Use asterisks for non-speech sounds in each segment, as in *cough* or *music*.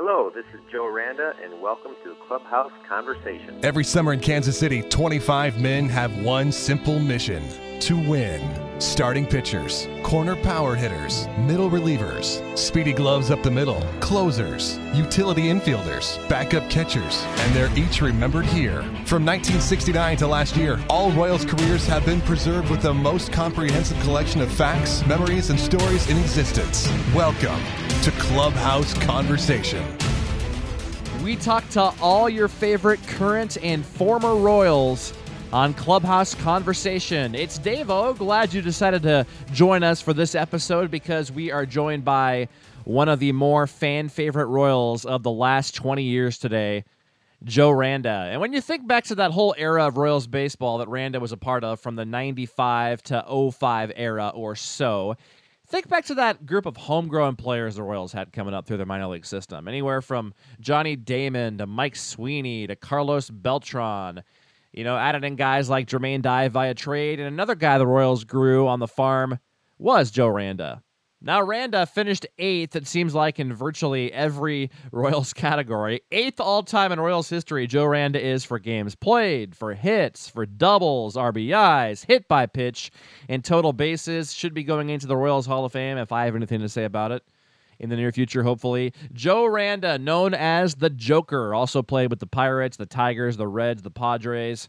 Hello, this is Joe Randa, and welcome to Clubhouse Conversation. Every summer in Kansas City, 25 men have one simple mission to win. Starting pitchers, corner power hitters, middle relievers, speedy gloves up the middle, closers, utility infielders, backup catchers, and they're each remembered here. From 1969 to last year, all Royals careers have been preserved with the most comprehensive collection of facts, memories, and stories in existence. Welcome to Clubhouse Conversation. We talk to all your favorite current and former Royals on Clubhouse Conversation. It's Dave O. Glad you decided to join us for this episode because we are joined by one of the more fan favorite Royals of the last 20 years today, Joe Randa. And when you think back to that whole era of Royals baseball that Randa was a part of from the 95 to 05 era or so, think back to that group of homegrown players the Royals had coming up through their minor league system. Anywhere from Johnny Damon to Mike Sweeney to Carlos Beltran you know, added in guys like Jermaine Dye via trade, and another guy the Royals grew on the farm was Joe Randa. Now, Randa finished eighth, it seems like, in virtually every *laughs* Royals category. Eighth all time in Royals history, Joe Randa is for games played, for hits, for doubles, RBIs, hit by pitch, and total bases. Should be going into the Royals Hall of Fame if I have anything to say about it in the near future, hopefully. Joe Randa, known as the Joker, also played with the Pirates, the Tigers, the Reds, the Padres.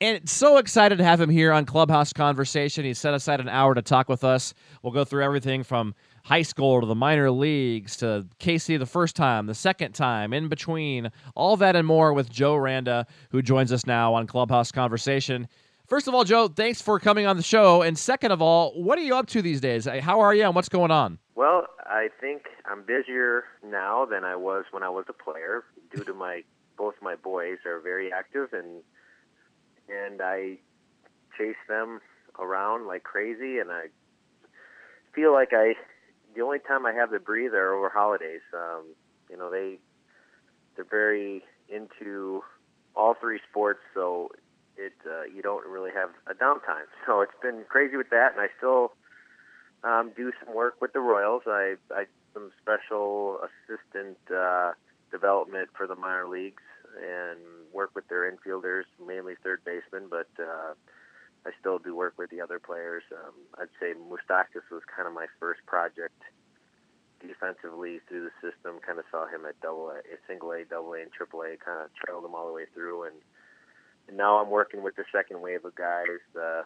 And so excited to have him here on Clubhouse Conversation. He set aside an hour to talk with us. We'll go through everything from high school to the minor leagues to KC the first time, the second time, in between, all that and more with Joe Randa, who joins us now on Clubhouse Conversation. First of all, Joe, thanks for coming on the show. And second of all, what are you up to these days? Uh, how are you and what's going on? Well, I think I'm busier now than I was when I was a player due to my both my boys are very active and and I chase them around like crazy and I feel like I the only time I have to breathe are over holidays. Um, you know, they they're very into all three sports, so it uh, you don't really have a downtime. *laughs* So it's been crazy with that, and I still um, do some work with the Royals. I I some special assistant uh, development for the minor leagues and work with their infielders, mainly third baseman, but uh, I still do work with the other players. Um, I'd say Moustakas was kind of my first project defensively through the system. Kind of saw him at double A, single A, double A, and triple A. Kind of trailed him all the way through, and, and now I'm working with the second wave of guys. Uh,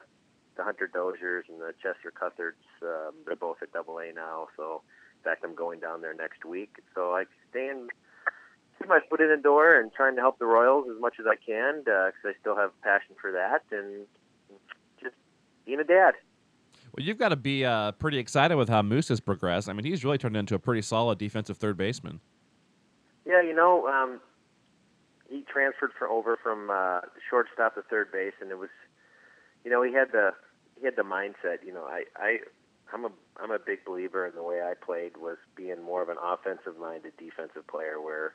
the Hunter Doziers and the Cheslor Cuthberts, um, they're both at Double A now. So, in fact, I'm going down there next week. So I stand keep my foot in the door and trying to help the Royals as much as I can because uh, I still have a passion for that and just being a dad. Well, you've got to be uh, pretty excited with how Moose has progressed. I mean, he's really turned into a pretty solid defensive third baseman. Yeah, you know, um, he transferred for over from uh, shortstop to third base, and it was, you know, he had the he had the mindset. You know, I I I'm a I'm a big believer in the way I played was being more of an offensive minded defensive player where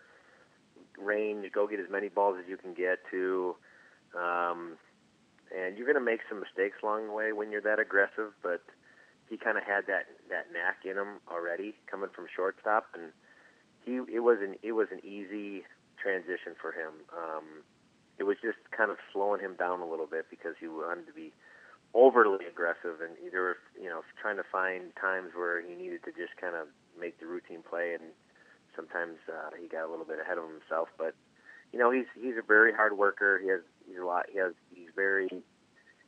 range, go get as many balls as you can get to um and you're going to make some mistakes along the way when you're that aggressive, but he kind of had that that knack in him already coming from shortstop and he it was an it was an easy transition for him. Um it was just kind of slowing him down a little bit because he wanted to be overly aggressive and either you know trying to find times where he needed to just kind of make the routine play and sometimes uh, he got a little bit ahead of himself but you know he's he's a very hard worker he has he's a lot he has he's very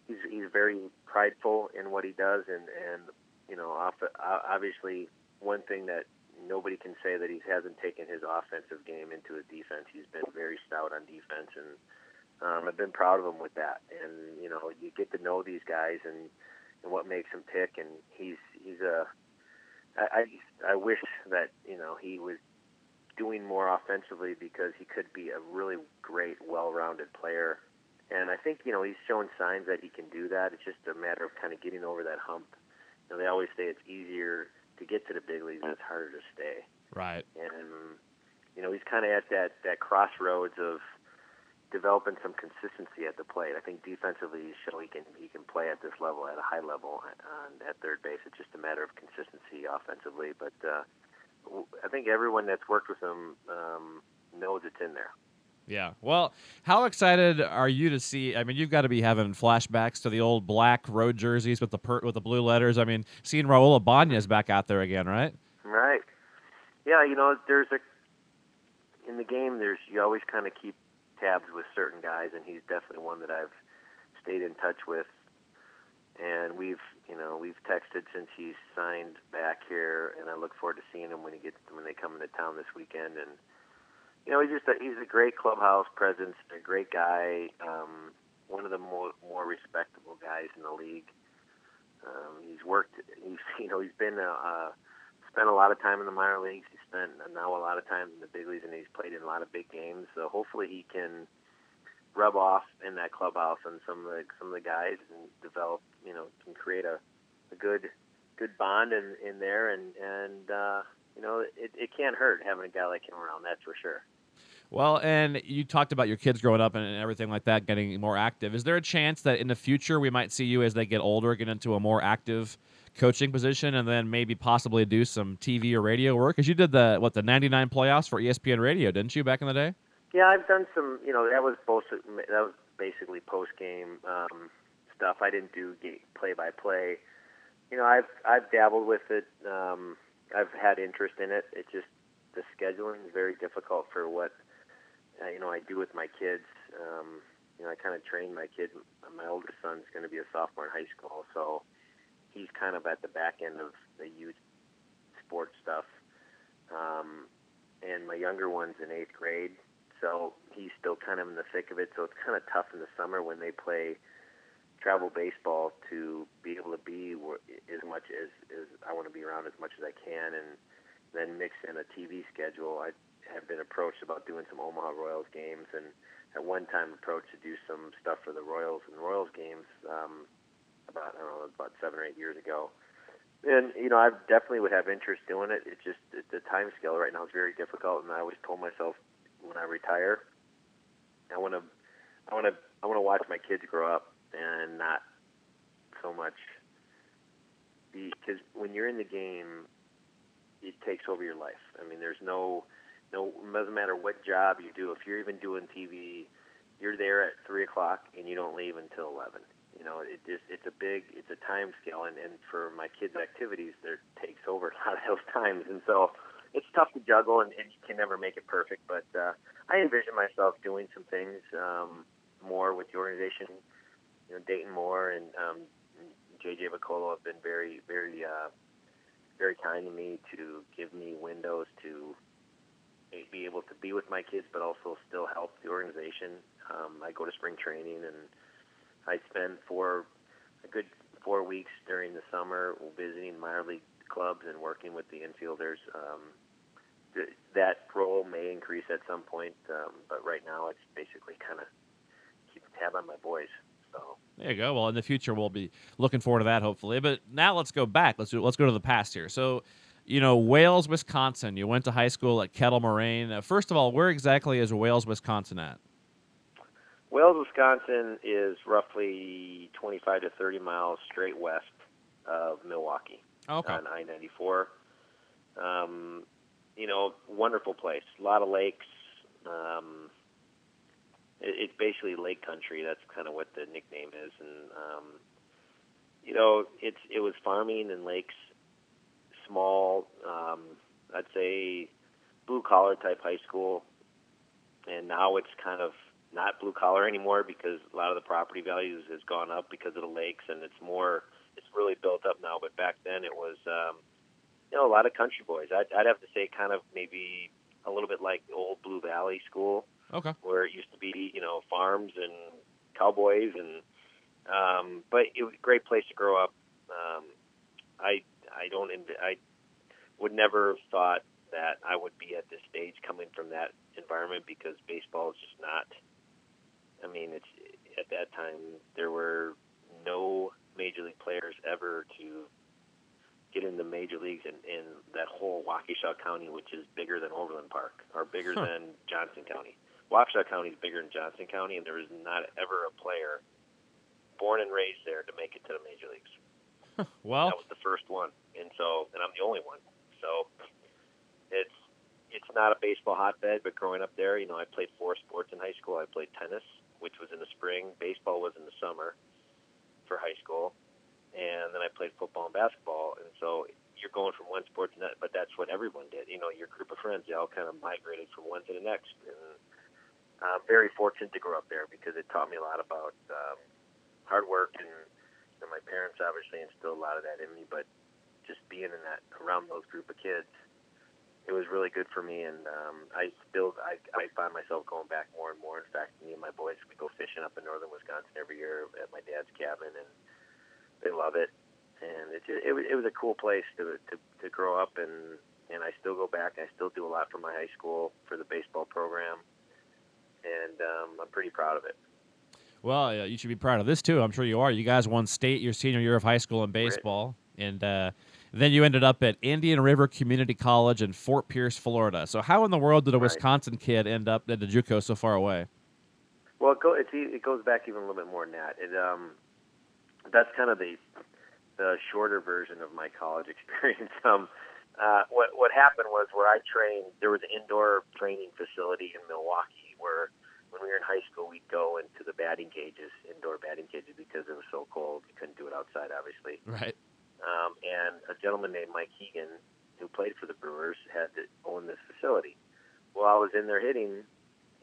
he's he's very prideful in what he does and and you know off, obviously one thing that nobody can say that he hasn't taken his offensive game into his defense he's been very stout on defense and um, I've been proud of him with that, and you know, you get to know these guys and and what makes them tick. And he's he's a I I, I wish that you know he was doing more offensively because he could be a really great, well-rounded player. And I think you know he's shown signs that he can do that. It's just a matter of kind of getting over that hump. You know, they always say it's easier to get to the big leagues and it's harder to stay. Right. And you know, he's kind of at that that crossroads of developing some consistency at the plate. I think defensively, he's shown he can he can play at this level at a high level at, at third base. It's just a matter of consistency offensively. But uh, I think everyone that's worked with him um, knows it's in there. Yeah. Well, how excited are you to see? I mean, you've got to be having flashbacks to the old black road jerseys with the per, with the blue letters. I mean, seeing Raul Ibanez back out there again, right? Right. Yeah. You know, there's a in the game. There's you always kind of keep tabs with certain guys, and he's definitely one that I've stayed in touch with. And we've, you know, we've texted since he's signed back here, and I look forward to seeing him when he gets when they come into town this weekend. And you know, he's just a, he's a great clubhouse presence, a great guy, um, one of the more more respectable guys in the league. Um, he's worked, he's *laughs* you know, he's been uh, uh, spent a lot of time in the minor leagues. He spent now a lot of time in the big leagues, and he's played in a lot of big games. So hopefully he can rub off in that clubhouse on some of the some of the guys and develop, you know, can create a, a good good bond in in there, and and uh, you know, it, it can't hurt having a guy like him around. That's for sure. Well, and you talked about your kids growing up and everything like that, getting more active. Is there a chance that in the future we might see you as they get older get into a more active coaching position and then maybe possibly do some TV or radio work? Because you did the what the '99 playoffs for ESPN Radio, didn't you, back in the day? Yeah, I've done some. You know, that was both that was basically post game um, stuff. I didn't do play by play. You know, I've I've dabbled with it. Um, I've had interest in it. It just the scheduling is very difficult for what uh, you know I do with my kids. Um, you know, I kind of train my kid. My oldest son's going to be a sophomore in high school, so he's kind of at the back end of the youth sports stuff. Um, and my younger one's in eighth grade, so he's still kind of in the thick of it. So it's kind of tough in the summer when they play travel baseball to be able to be as much as, as I want to be around as much as I can, and then mix in a TV schedule. I have been approached about doing some Omaha Royals games, and at one time approached to do some stuff for the Royals and Royals games um, about I don't know about seven or eight years ago. And you know, I definitely would have interest doing it. It just the time scale right now is very difficult, and I always told myself when I retire, I want to, I want to, I want to watch my kids grow up and not so much because when you're in the game, it takes over your life. I mean, there's no no, it doesn't matter what job you do. If you're even doing TV, you're there at three o'clock and you don't leave until eleven. You know, it just it's a big it's a time scale, and and for my kids' activities, there takes over a lot of those *laughs* times, and so it's tough to juggle, and, and you can never make it perfect. But uh, I envision myself doing some things um, more with the organization. You know, Dayton Moore and um, JJ Picollo have been very, very, uh, very kind to me to give me windows to be able to be with my kids, but also still help the organization. Um, I go to spring training, and I spend four a good four weeks during the summer visiting minor league clubs and working with the infielders. Um, th- that role may increase at some point, um, but right now it's basically kind of keep a tab on my boys. There you go. Well, in the future we'll be looking forward to that hopefully. But now let's go back. Let's do, let's go to the past here. So you know, Wales, Wisconsin. You went to high school at Kettle Moraine. Uh, first of all, where exactly is Wales, Wisconsin at? Wales, Wisconsin is roughly 25 to 30 miles straight west of Milwaukee okay. on I 94. Um, you know, wonderful place. A lot of lakes. Um, it, it's basically lake country. That's kind of what the nickname is. And, um, you know, it's it was farming and lakes small, um, I'd say blue collar type high school, and now it's kind of not blue collar anymore because a lot of the property values has gone up because of the lakes, and it's more it's really built up now. But back then it was um, you know a lot of country boys. I'd, I'd have to say kind of maybe a little bit like old Blue Valley School, okay, where it used to be you know farms and cowboys and um, but it was a great place to grow up. Um, I I don't. I would never have thought that I would be at this stage coming from that environment because baseball is just not. I mean, it's at that time there were no major league players ever to get in the major leagues in, in that whole Waukesha County, which is bigger than Overland Park or bigger huh. than Johnson County. Waukesha County is bigger than Johnson County, and there is not ever a player born and raised there to make it to the major leagues. *laughs* well, that was the first one, and so and I'm the only one. So it's it's not a baseball hotbed, but growing up there, you know, I played four sports in high school. I played tennis, which was in the spring. Baseball was in the summer for high school, and then I played football and basketball. And so you're going from one sport to another, but that's what everyone did. You know, your group of friends, they all kind of migrated from one to the next. And I'm very fortunate to grow up there because it taught me a lot about um, hard work and, and my parents obviously instilled a lot of that in me. But just being in that around those group of kids, it was really good for me. And um, I still I, I find myself going back more and more. In fact, me and my boys we go fishing up in northern Wisconsin every year at my dad's cabin, and they love it. And it it, was, it was a cool place to, to to grow up and and I still go back. I still do a lot for my high school for the baseball program and um, I'm pretty proud of it. Well, yeah, you should be proud of this too. I'm sure you are. You guys won state your senior year of high school in baseball, right. and uh, then you ended up at Indian River Community College in Fort Pierce, Florida. So, how in the world did a right. Wisconsin kid end up at the JUCO so far away? Well, it, go, it goes back even a little bit more than that. It, um, that's kind of the the shorter version of my college *laughs* experience. um, uh, what what happened was where I trained, there was an indoor training facility in Milwaukee where when we were in high school, we'd go into the batting cages, indoor batting cages, because it was so cold. You couldn't do it outside, obviously. Right. Um, and a gentleman named Mike Hegan, who played for the Brewers, had to own this facility. Well, I was in there hitting,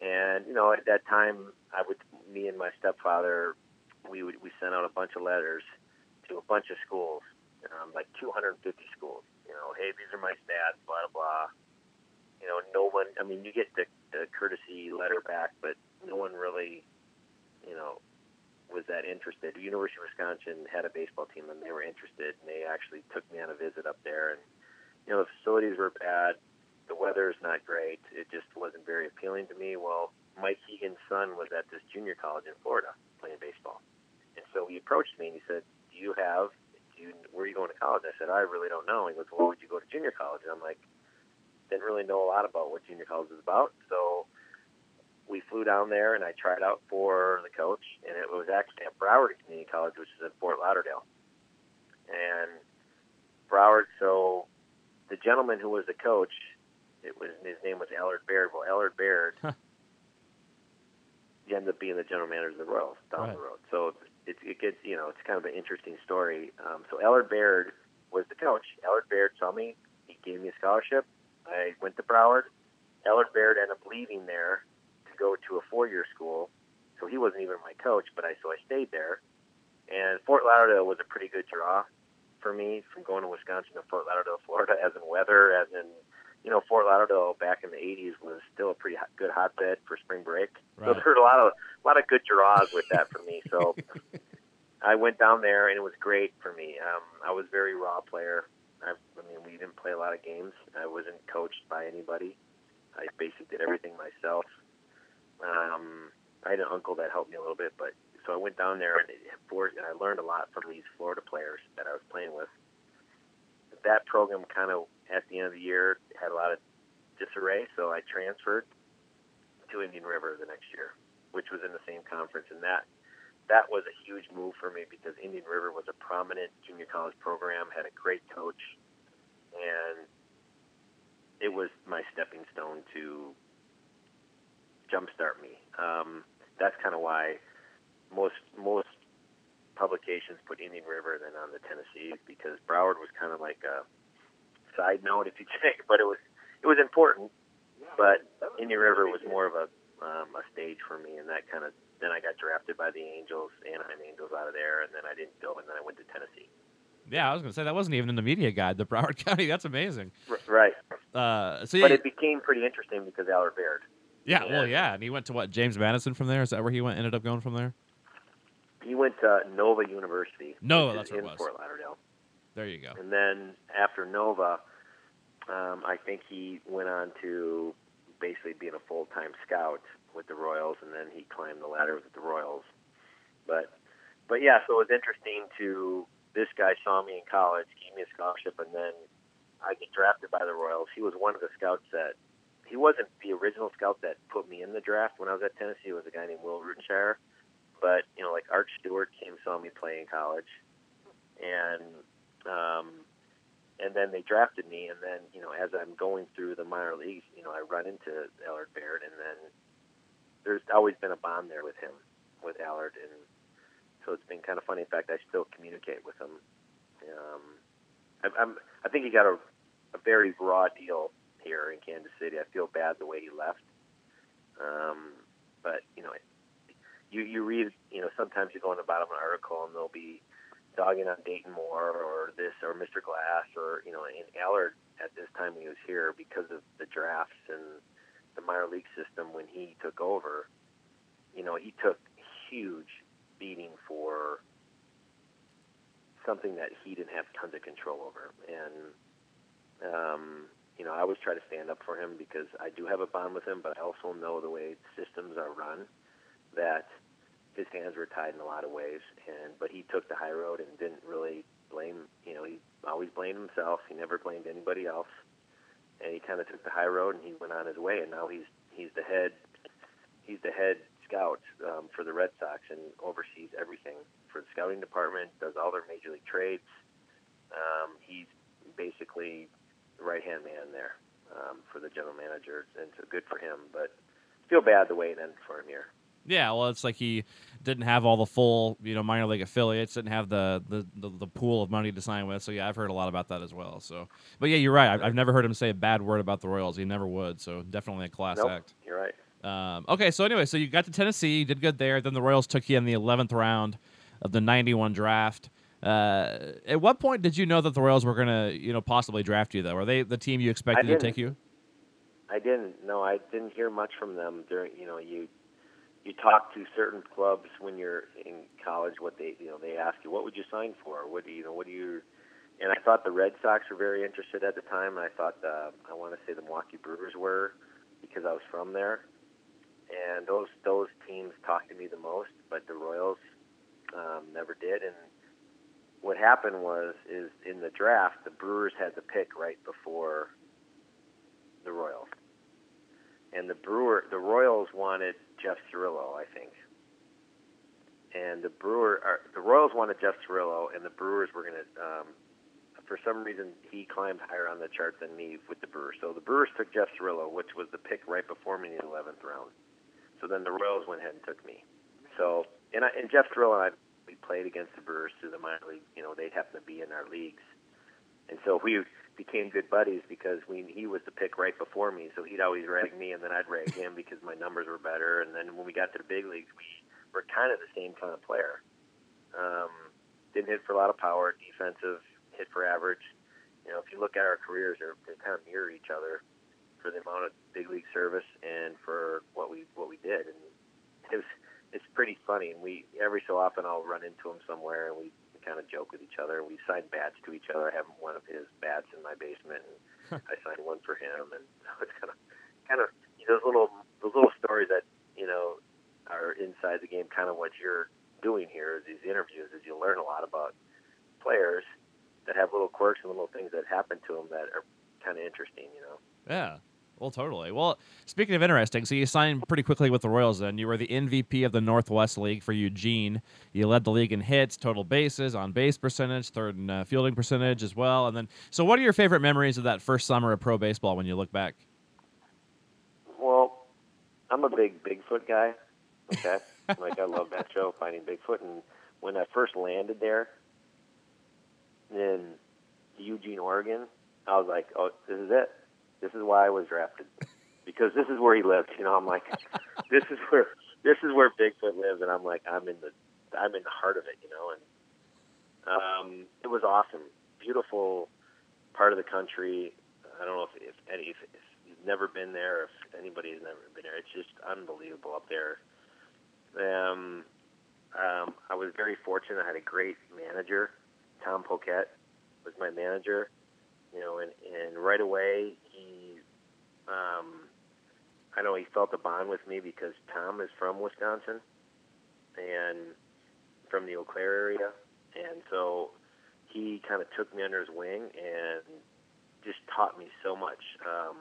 and you know, at that time, I would, me and my stepfather, we would we sent out a bunch of letters to a bunch of schools, um, like 250 schools. You know, hey, these are my stats, blah blah blah. You know, no one. I mean, you get the a courtesy letter back, but no one really, you know, was that interested. The University of Wisconsin had a baseball team, and they were interested, and they actually took me on a visit up there. And you know, the facilities were bad, the weather is not great. It just wasn't very appealing to me. Well, Mike Hegan's son was at this junior college in Florida playing baseball, and so he approached me and he said, "Do you have? Do you, where are you going to college?" I said, "I really don't know." He goes, "Well, would you go to junior college?" And I'm like didn't really know a lot about what junior college is about. So we flew down there and I tried out for the coach, and it was actually at Broward Community College, which is in Fort Lauderdale. And Broward, so the gentleman who was the coach, it was his name was Allard Baird. Well, Allard Baird huh. he ended up being the general manager of the Royals down right. the road. So it, it gets, you know, it's kind of an interesting story. Um, so Allard Baird was the coach. Allard Baird saw me. He gave me a scholarship. I went to Broward. Allard Baird ended up leaving there to go to a four-year school, so he wasn't even my coach. But I so I stayed there, and Fort Lauderdale was a pretty good draw for me from going to Wisconsin to Fort Lauderdale, Florida, as in weather, as in you know Fort Lauderdale back in the '80s was still a pretty hot, good hotbed for spring break. Right. So there's a lot of a lot of good draws with that for me. So *laughs* I went down there, and it was great for me. Um, I was a very raw player. I, I mean, we didn't play a lot of games. I wasn't coached by anybody. I basically did everything myself. Um, I had an uncle that helped me a little bit, but so I went down there and, for, and I learned a lot from these Florida players that I was playing with. That program kind of at the end of the year had a lot of disarray, so I transferred to Indian River the next year, which was in the same conference, and that that was a huge move for me because Indian River was a prominent junior college program, had a great coach, and it was my stepping stone to jumpstart me. Um, that's kind of why most most publications put Indian River then on the Tennessee because Broward was kind of like a side note, if you take, *laughs* but it was it was important. But Indian River was more of a um, a stage for me, and that kind of then I got drafted by the Angels, Anaheim Angels, out of there, and then I didn't go, and then I went to Tennessee. Yeah, I was going to say that wasn't even in the media guide. The Broward *laughs* County, that's amazing. R- right. Uh, so but it became pretty interesting because Allard Baird. Yeah, well, yeah, and he went to what James Madison from there. Is that where he went? Ended up going from there. He went to Nova University. Nova, that's in it was. Fort Lauderdale. There you go. And then after Nova, um, I think he went on to basically being a full time scout with the Royals, and then he climbed the ladder with the Royals. But but yeah, so it was interesting to this guy saw me in college, gave me a scholarship, and then I get drafted by the Royals. He was one of the scouts that he wasn't the original scout that put me in the draft when I was at Tennessee. It was a guy named Will Rutenshire. But you know, like Art Stewart came saw me play in college, and um, and then they drafted me, and then you know as I'm going through the minor leagues, you know I run into Allard Baird, and then there's always been a bond there with him, with Allard, and so it's been kind of funny. In fact, I still communicate with him. Um, I, I'm I think he got a, a very raw deal here in Kansas City. I feel bad the way he left, um, but you know you you read you know sometimes you go on the bottom of an article and there'll be dogging on Dayton Moore or this or Mr. Glass or you know in Allard at this time he was here because of the drafts and the minor league system when he took over. You know he took huge beating for something that he didn't have tons of control over and. Um, you know, I always try to stand up for him because I do have a bond with him, but I also know the way systems are run that his hands were tied in a lot of ways. And but he took the high road and didn't really blame. You know, he always blamed himself. He never blamed anybody else. And he kind of took the high road and he went on his way. And now he's he's the head he's the head scout um, for the Red Sox and oversees everything for the scouting department. Does all their major league trades. Um, he's basically the right hand man there um, for the general manager, and so good for him. But feel bad the way it ended for him here. Yeah, well, it's like he didn't have all the full, you know, minor league affiliates, didn't have the the, the, the pool of money to sign with. So yeah, I've heard a lot about that as well. So, but yeah, you're right. I've, I've never heard him say a bad word about the Royals. He never would. So definitely a class nope, act. You're right. Um, okay, so anyway, so you got to Tennessee, you did good there. Then the Royals took you in the 11th round of the 91 draft. Uh, at what point did you know that the Royals were going to, you know, possibly draft you? Though, were they the team you expected to take you? I didn't. No, I didn't hear much from them during. You know, you you talk to certain clubs when you're in college. What they you know they ask you, what would you sign for? What do you know? What do you? And I thought the Red Sox were very interested at the time. and I thought uh, I want to say the Milwaukee Brewers were because I was from there, and those those teams talked to me the most. But the Royals um, never did. And what happened was is in the draft, the Brewers had the pick right before the Royals and the Brewer, the Royals wanted Jeff Cirillo, I think, and the Brewer, the Royals wanted Jeff Cirillo, and the Brewers were going to. Um, for some reason, he climbed higher on the chart than me with the Brewers. So the Brewers took Jeff Cirillo, which was the pick right before me in the 11th round. So then the Royals went ahead and took me. So and I, and Jeff Cirillo and I we played against the Brewers through the minor league. You know, they happened to be in our leagues, and so we became good buddies because we he was the pick right before me, so he'd always rag me, and then I'd rag him because my numbers were better. And then when we got to the big leagues, we were kind of the same kind of player. Um, didn't hit for a lot of power, defensive, hit for average. You know, if you look at our careers, they're, they kind of mirror each other for the amount of big league service and for what we what we did. And it was it's pretty funny. And we every so often I'll run into him somewhere, and we kind of joke with each other. We sign bats to each other. I have one of his bats in my basement, and *laughs* I signed one for him. And *laughs* so it's kind of, kind of you know, those little those little stories that you know are inside the game. Kind of what you're doing here is these interviews, is you learn a lot about players that have little quirks and little things that happen to them that are kind of interesting. You know. Yeah. Well, totally. Well, speaking of interesting, so you signed pretty quickly with the Royals. Then you were the MVP of the Northwest League for Eugene. You led the league in hits, total bases, on base percentage, third in uh, fielding percentage as well. And then, so what are your favorite memories of that first summer of pro baseball when you look back? Well, I'm a big Bigfoot guy. Okay, *laughs* like I love that show, Finding Bigfoot. And when I first landed there in Eugene, Oregon, I was like, "Oh, this is it." This is why I was drafted because this is where he lived. You know, I'm like, *laughs* this is where this is where Bigfoot lives, and I'm like, I'm in the I'm in the heart of it. You know, and um, it was awesome, beautiful part of the country. I don't know if if, any, if, if you've never been there, if anybody has never been there, it's just unbelievable up there. Um, um, I was very fortunate. I had a great manager. Tom Poquette was my manager you know, and, and right away he, um, I know he felt a bond with me because Tom is from Wisconsin and from the Eau Claire area, and so he kind of took me under his wing and just taught me so much. Um,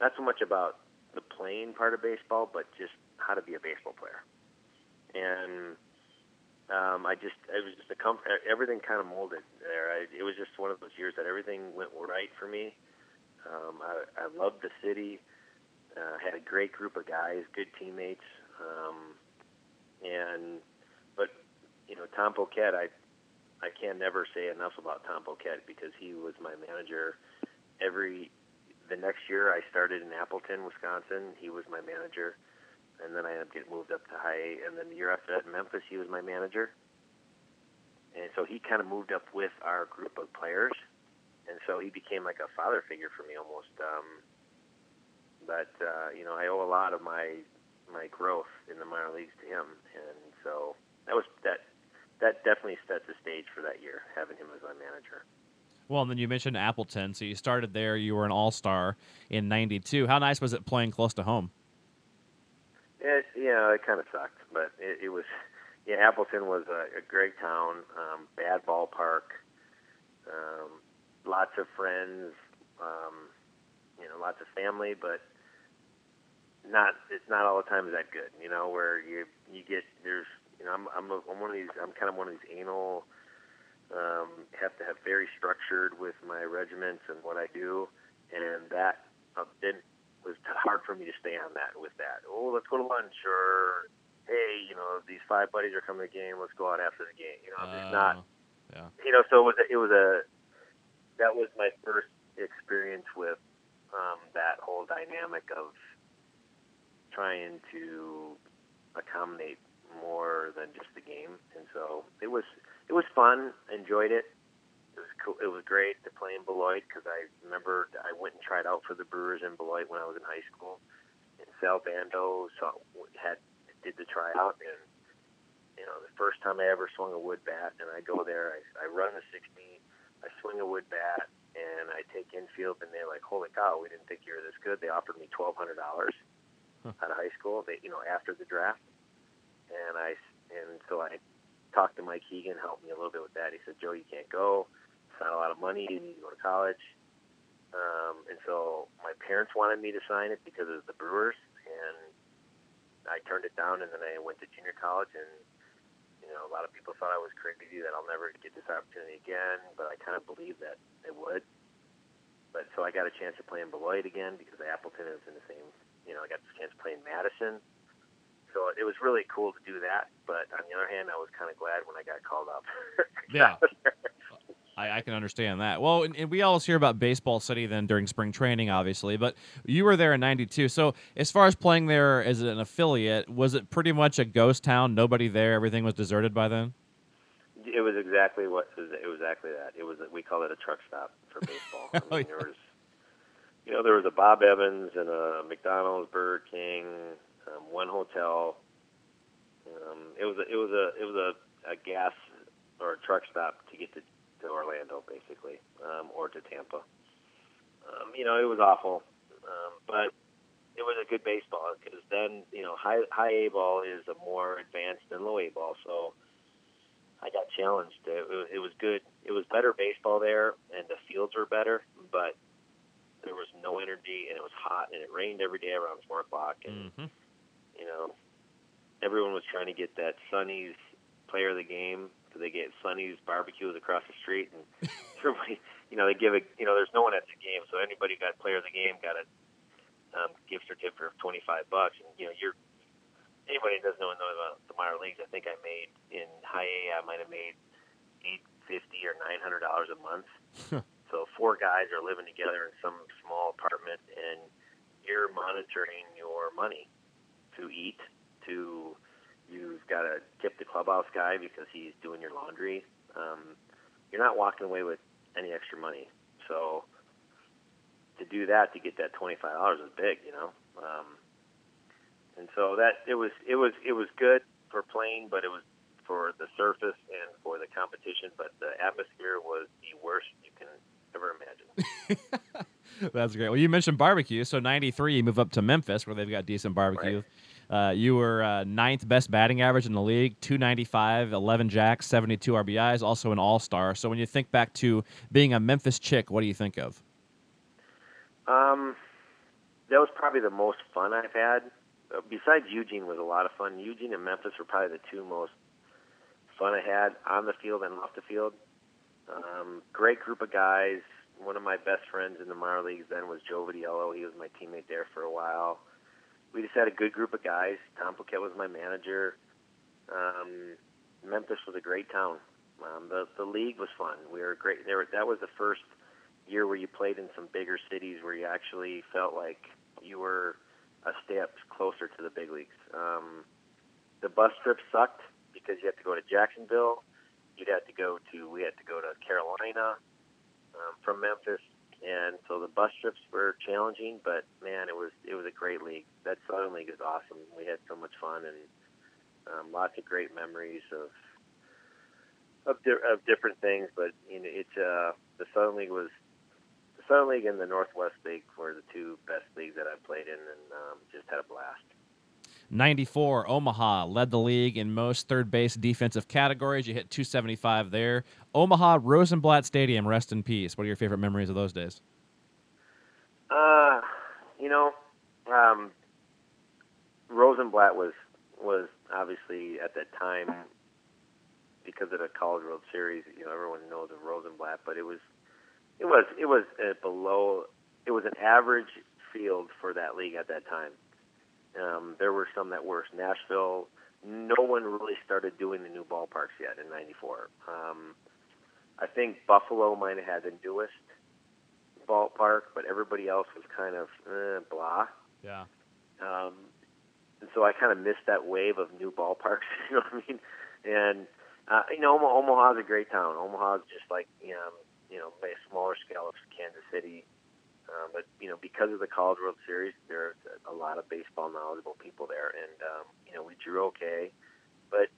not so much about the playing part of baseball, but just how to be a baseball player. And um, I just it was just a comfort. Everything kind of molded there. I, it was just one of those years that everything went right for me. Um, I, I loved the city. Uh, had a great group of guys, good teammates, um, and but you know Tom Poquette, I I can never say enough about Tom Poquette because he was my manager. Every the next year I started in Appleton, Wisconsin. He was my manager and then I ended up getting moved up to high A. And then the year after that in Memphis, he was my manager. And so he kind of moved up with our group of players, and so he became like a father figure for me almost. Um, but uh, you know, I owe a lot of my my growth in the minor leagues to him, and so that was that. That definitely set the stage for that year, having him as my manager. Well, and then you mentioned Appleton, so you started there. You were an All Star in '92. How nice was it playing close to home? It, yeah, it kind of sucked, but it, it was. Yeah, Appleton was a, a great town, um, bad ballpark, um, lots of friends, um, you know, lots of family, but not. It's not all the time that good. You know, where you you get there's. You know, I'm I'm, a, I'm one of these. I'm kind of one of these anal. Um, have to have very structured with my regiments and what I do, and that uh, didn't was hard for me to stay on that with that. Oh, let's go to lunch, or hey, you know, these five buddies are coming to the game. Let's go out after the game. You know, I'm just not. Oh, Yeah. You know, so it was a, it was a that was my first experience with um, that whole dynamic of trying to accommodate more than just the game, and so it was it was fun. Enjoyed it cool. It was great to play in Beloit because I remember I went and tried out for the Brewers in Beloit when I was in high school. And Sal Bando saw, had did the tryout, and you know the first time I ever swung a wood bat, and I go there, I, I run the 60, I swing a wood bat, and I take infield, and they're like, "Holy cow, we didn't think you were this good." They offered me twelve hundred dollars Huh. out of high school. They, you know, after the draft, and I and so I talked to Mike Hegan, helped me a little bit with that. He said, "Joe, you can't go." Not a lot of money. You need to go to college. Um, and so my parents wanted me to sign it because of the Brewers, and I turned it down. And then I went to junior college, and you know, a lot of people thought I was crazy that I'll never get this opportunity again. But I kind of believed that it would. But so I got a chance to play in Beloit again because Appleton is in the same. You know, I got the chance to play in Madison. So it was really cool to do that. But on the other hand, I was kind of glad when I got called up. *laughs* Yeah. I, I can understand that. Well, and, and we always hear about Baseball City then during spring training, obviously, but you were there in '92. So, as far as playing there as an affiliate, was it pretty much a ghost town? Nobody there. Everything was deserted by then. It was exactly what it was exactly that. It was we call it a truck stop for baseball. *laughs* I mean, Oh, yeah. there was, you know, there was a Bob Evans and a McDonald's, Burger King, um, one hotel. Um, it was a, it was a it was a, a gas or a truck stop to get to, to Orlando, basically, um, or to Tampa. Um, you know, it was awful, um, but it was a good baseball because then you know high high A ball is a more advanced than low A ball, so I got challenged. It, was- it was good. It was better baseball there, and the fields were better, but there was no energy, and it was hot, and it rained every day around four o'clock, and Mm-hmm. you know, everyone was trying to get that Sonny's player of the game they get Sonny's barbecues across the street, and *laughs* everybody, you know, they give a, you know, there's no one at the game, so anybody who got player of the game got a um, gift certificate of 25 bucks, and you know, you're anybody that doesn't know, know about the minor leagues. I think I made in high A, I might have made eight fifty or nine hundred dollars a month. so four guys are living together in some small apartment, and you're monitoring your money to eat, to you've got to tip the clubhouse guy because he's doing your laundry. Um, you're not walking away with any extra money. So to do that, to get that twenty five dollars is big, you know. Um, and so that it was it was it was good for playing, but it was for the surface and for the competition. But the atmosphere was the worst you can ever imagine. *laughs* That's great. Well, you mentioned barbecue. So '93, you move up to Memphis, where they've got decent barbecue. Uh, you were uh, ninth best batting average in the league, 295, 11 jacks, 72 RBIs, also an All Star. So when you think back to being a Memphis chick, what do you think of? Um, that was probably the most fun I've had. Uh, besides Eugene was a lot of fun. Eugene and Memphis were probably the two most fun I had on the field and off the field. Um, great group of guys. One of my best friends in the minor leagues then was Joe Vitiello. He was my teammate there for a while. We just had a good group of guys. Tom Poquette was my manager. Um, Memphis was a great town. Um, the the league was fun. We were great. There, that was the first year where you played in some bigger cities where you actually felt like you were a step closer to the big leagues. Um, the bus trip sucked because you had to go to Jacksonville. You'd have to go to we had to go to Carolina um, from Memphis, and so the bus trips were challenging. But man, it was it was a great league. That Southern League is awesome. We had so much fun and um, lots of great memories of of, di- of different things. But you know, it's uh, the Southern League was the Southern League and the Northwest League were the two best leagues that I played in, and um, just had a blast. 94, Omaha led the league in most third base defensive categories. You hit 275 there. Omaha Rosenblatt Stadium, rest in peace. What are your favorite memories of those days? Uh, you know, um, Rosenblatt was was obviously at that time because of the College World Series. You know, everyone knows of Rosenblatt, but it was it was it was below. It was an average field for that league at that time. Um, there were some that were Nashville. No one really started doing the new ballparks yet in '94. Um, I think Buffalo might have had the newest ballpark, but everybody else was kind of eh, blah. Yeah. Um, and so I kind of missed that wave of new ballparks. *laughs* You know what I mean? And uh, you know, Omaha, Omaha's a great town. Omaha's just like you know, you know, a smaller scale of Kansas City. Um, but you know, because of the College World Series, there's a lot of baseball knowledgeable people there, and um, you know, we drew okay. But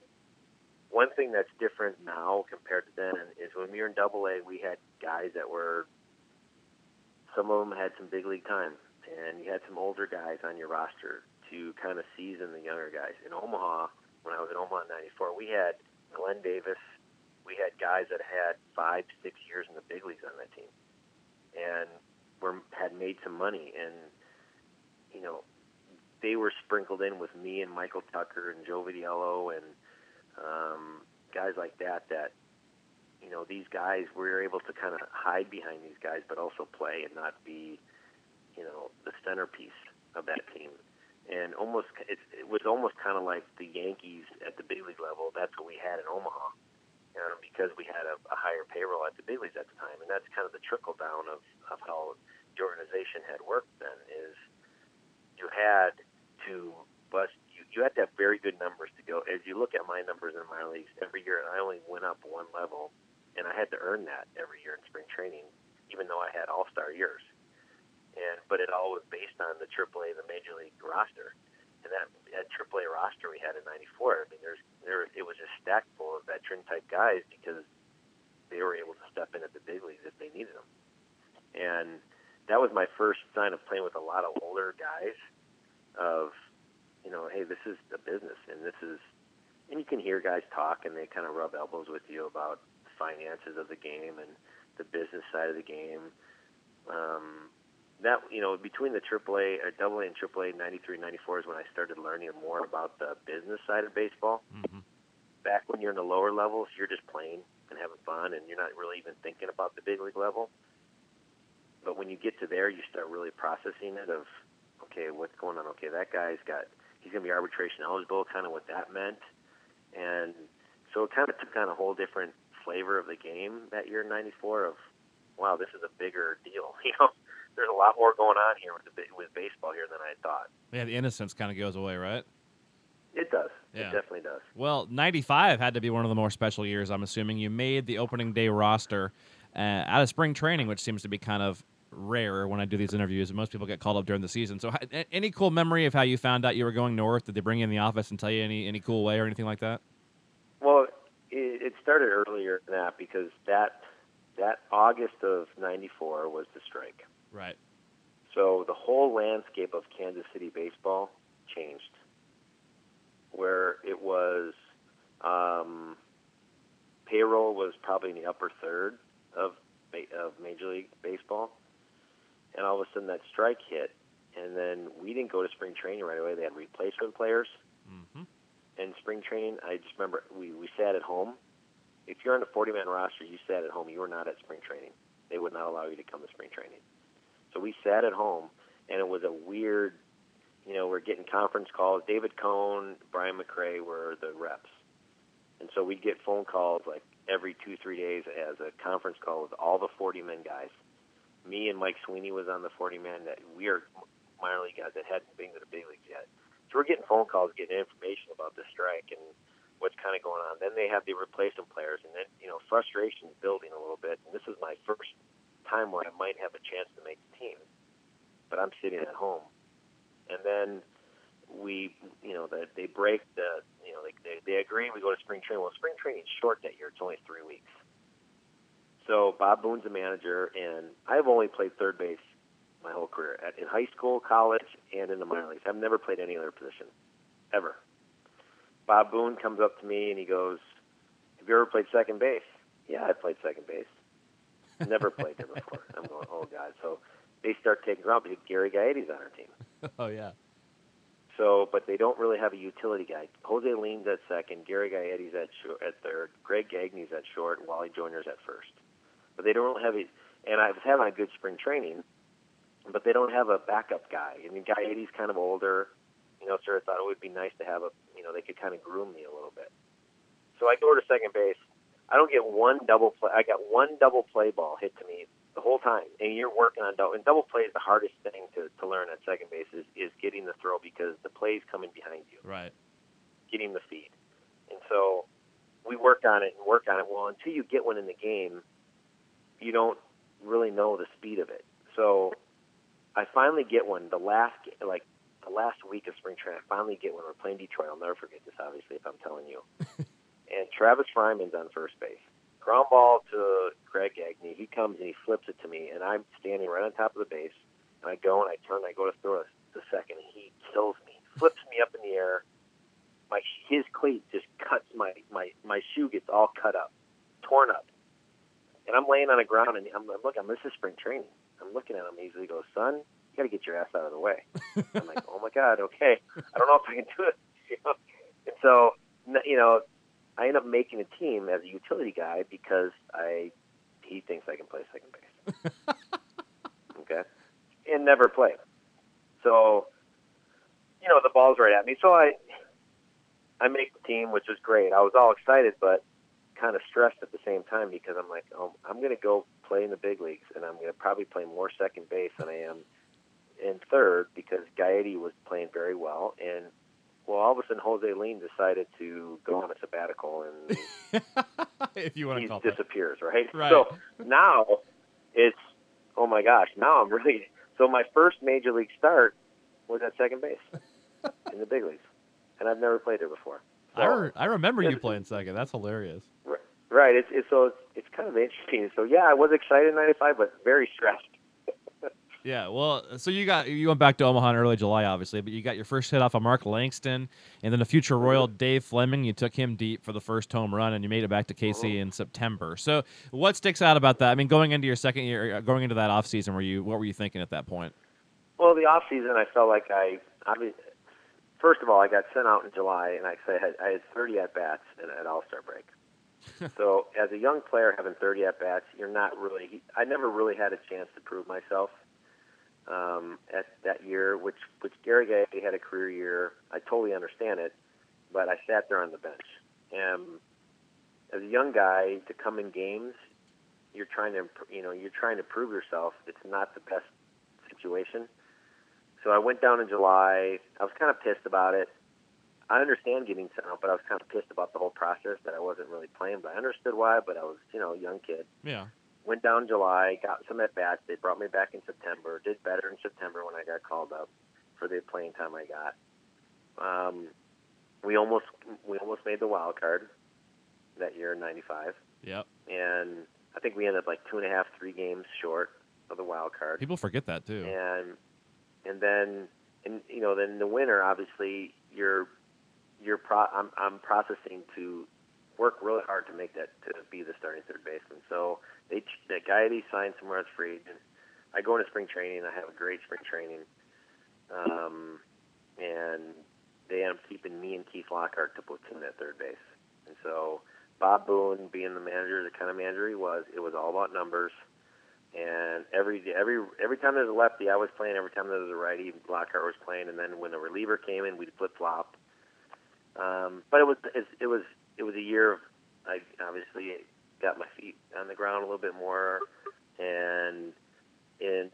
one thing that's different now compared to then is when we were in Double A, we had guys that were some of them had some big league time, and you had some older guys on your roster to kind of season the younger guys. In Omaha, when I was in Omaha in '94, we had Glenn Davis, we had guys that had five, six years in the big leagues on that team, and were had made some money, and you know they were sprinkled in with me and Michael Tucker and Joe Vitiello and um, guys like that. That you know these guys we were able to kind of hide behind these guys, but also play and not be you know the centerpiece of that team. And almost it, it was almost kind of like the Yankees at the big league level. That's what we had in Omaha um, because we had a, a higher payroll at the big leagues at the time, and that's kind of the trickle down of, of how the organization had worked. Then is you had to bust you, you had to have very good numbers to go. As you look at my numbers in minor leagues every year, I only went up one level, and I had to earn that every year in spring training, even though I had all star years. And but it all was based on the AAA, the major league roster and that, that AAA roster we had in '94. I mean, there's there it was just stacked full of veteran type guys because they were able to step in at the big leagues if they needed them. And that was my first sign of playing with a lot of older guys. Of you know, hey, this is the business, and this is, and you can hear guys talk, and they kind of rub elbows with you about finances of the game and the business side of the game. Um, that you know between the AAA or Double A and AAA '93, '94 is when I started learning more about the business side of baseball. Mm-hmm. Back when you're in the lower levels, you're just playing and having fun, and you're not really even thinking about the big league level. But when you get to there, you start really processing it. Of okay, what's going on? Okay, that guy's got he's going to be arbitration eligible. Kind of what that meant, and so it kind of took on a whole different flavor of the game that year in '94. Of wow, this is a bigger deal, *laughs* you know there's a lot more going on here with the, with baseball here than I thought. Yeah, the innocence kind of goes away, right? It does. Yeah. It definitely does. Well, 95 had to be one of the more special years, I'm assuming. You made the opening day roster uh, out of spring training, which seems to be kind of rare when I do these interviews. Most people get called up during the season. So, any cool memory of how you found out you were going north? Did they bring you in the office and tell you any, any cool way or anything like that? Well, it, it started earlier than that because that that August of '94 was the strike. Right. So the whole landscape of Kansas City baseball changed, where it was um, payroll was probably in the upper third of of Major League Baseball, and all of a sudden that strike hit, and then we didn't go to spring training right away. They had replacement players, mm-hmm. in spring training, I just remember we we sat at home. If you're on a 40 man roster, you sat at home. You were not at spring training. They would not allow you to come to spring training. So we sat at home, and it was a weird. You know, we're getting conference calls. David Cone, Brian McRae were the reps, and so we'd get phone calls like every two three days as a conference call with all the 40 men guys. Me and Mike Sweeney was on the 40 man. That we are minor league guys that hadn't been to the big leagues yet. So we're getting phone calls, getting information about the strike and what's kind of going on. Then they have the replacement players, and then you know frustration building a little bit. And this is my first time where I might have a chance to make the team, but I'm sitting at home. And then we, you know, the, they break the, you know, they, they, they agree we go to spring training. Well, spring training is short that year; it's only three weeks. So Bob Boone's the manager, and I've only played third base my whole career at, in high school, college, and in the minor leagues. I've never played any other position, ever. Bob Boone comes up to me and he goes, "Have you ever played second base?" Yeah, I played second base. Never played there before. I'm going, "Oh God!" So they start taking around because Gary Gaetti's on our team. *laughs* oh yeah. So, but they don't really have a utility guy. Jose Lind's at second, Gary Gaetti's at short, at third, Greg Gagne's at short, and Wally Joyner's at first. But they don't really have a. And I was having a good spring training, but they don't have a backup guy. I mean, Gaetti's kind of older. You know, sort of thought it would be nice to have a. You know, they could kind of groom me a little bit. So I go to second base. I don't get one double play. I got one double play ball hit to me the whole time, and you're working on double. And double play is the hardest thing to, to learn at second base is, is getting the throw because the play's coming behind you. Right. Getting the feed, and so we work on it and work on it. Well, until you get one in the game, you don't really know the speed of it. So I finally get one. The last like the last week of spring training, I finally get one. We're playing Detroit. I'll never forget this. Obviously, if I'm telling you. *laughs* and Travis Fryman's on first base. Ground ball to Greg Gagne. He comes and he flips it to me, and I'm standing right on top of the base. And I go and I turn. And I go to throw the second. And he kills me. Flips me up in the air. My his cleat just cuts my my my shoe gets all cut up, torn up. And I'm laying on the ground, and I'm, I'm looking. This is spring training. I'm looking at him. He's he goes, "Son, you got to get your ass out of the way." I'm like, "Oh my God, okay. I don't know if I can do it." *laughs* And so, you know, I end up making a team as a utility guy because I he thinks I can play second base. *laughs* okay, and never played. So, you know, the ball's right at me. So I I make the team, which is great. I was all excited, but kind of stressed at the same time because I'm like, oh, I'm going to go play in the big leagues, and I'm going to probably play more second base than I am in third because Gaetti was playing very well, and well, all of a sudden Jose Lind decided to go on a sabbatical, and *laughs* if you want he to call disappears, right? Right. So now it's oh my gosh, now I'm really so my first major league start was at second base *laughs* in the big leagues, and I've never played there before. that. I, re- I remember you playing second. That's hilarious. Right. It's, it's so it's, it's kind of interesting. So yeah, I was excited in '95, but very stressed. Yeah, well, so you got you went back to Omaha in early July, obviously, but you got your first hit off of Mark Langston, and then the future Royal Dave Fleming. You took him deep for the first home run, and you made it back to KC in September. So, what sticks out about that? I mean, going into your second year, uh, going into that off season, were you what were you thinking at that point? Well, the off season, I felt like I, I mean, first of all, I got sent out in July, and I said I had, I had 30 at bats at All Star break. *laughs* so as a young player having 30 at bats, you're not really. I never really had a chance to prove myself um, at that year, which which Gary Gaetti had a career year. I totally understand it, but I sat there on the bench. And as a young guy to come in games, you're trying to you know you're trying to prove yourself. It's not the best situation. So I went down in July. I was kind of pissed about it. I understand getting sent out, but I was kind of pissed about the whole process that I wasn't really playing. But I understood why. But I was, you know, a young kid. Yeah, Went down July, got some at bats. They brought me back in September. Did better in September when I got called up for the playing time I got. Um, we almost we almost made the wild card that year in '95, yep. and I think we ended up like two and a half, three games short of the wild card. People forget that too. and and then and you know then the winter obviously you're you're pro- I'm I'm processing to work really hard to make that to be the starting third baseman. So they that guy he signed somewhere as free agent. I go into spring training. I have a great spring training, um, and they ended up keeping me and Keith Lockhart to platoon at third base. And so Bob Boone, being the manager, the kind of manager he was, it was all about numbers. And every every every time there was a lefty, I was playing. Every time there was a righty, Lockhart was playing. And then when a reliever came in, we'd flip flop. Um, but it was it was it was a year of I obviously got my feet on the ground a little bit more, and in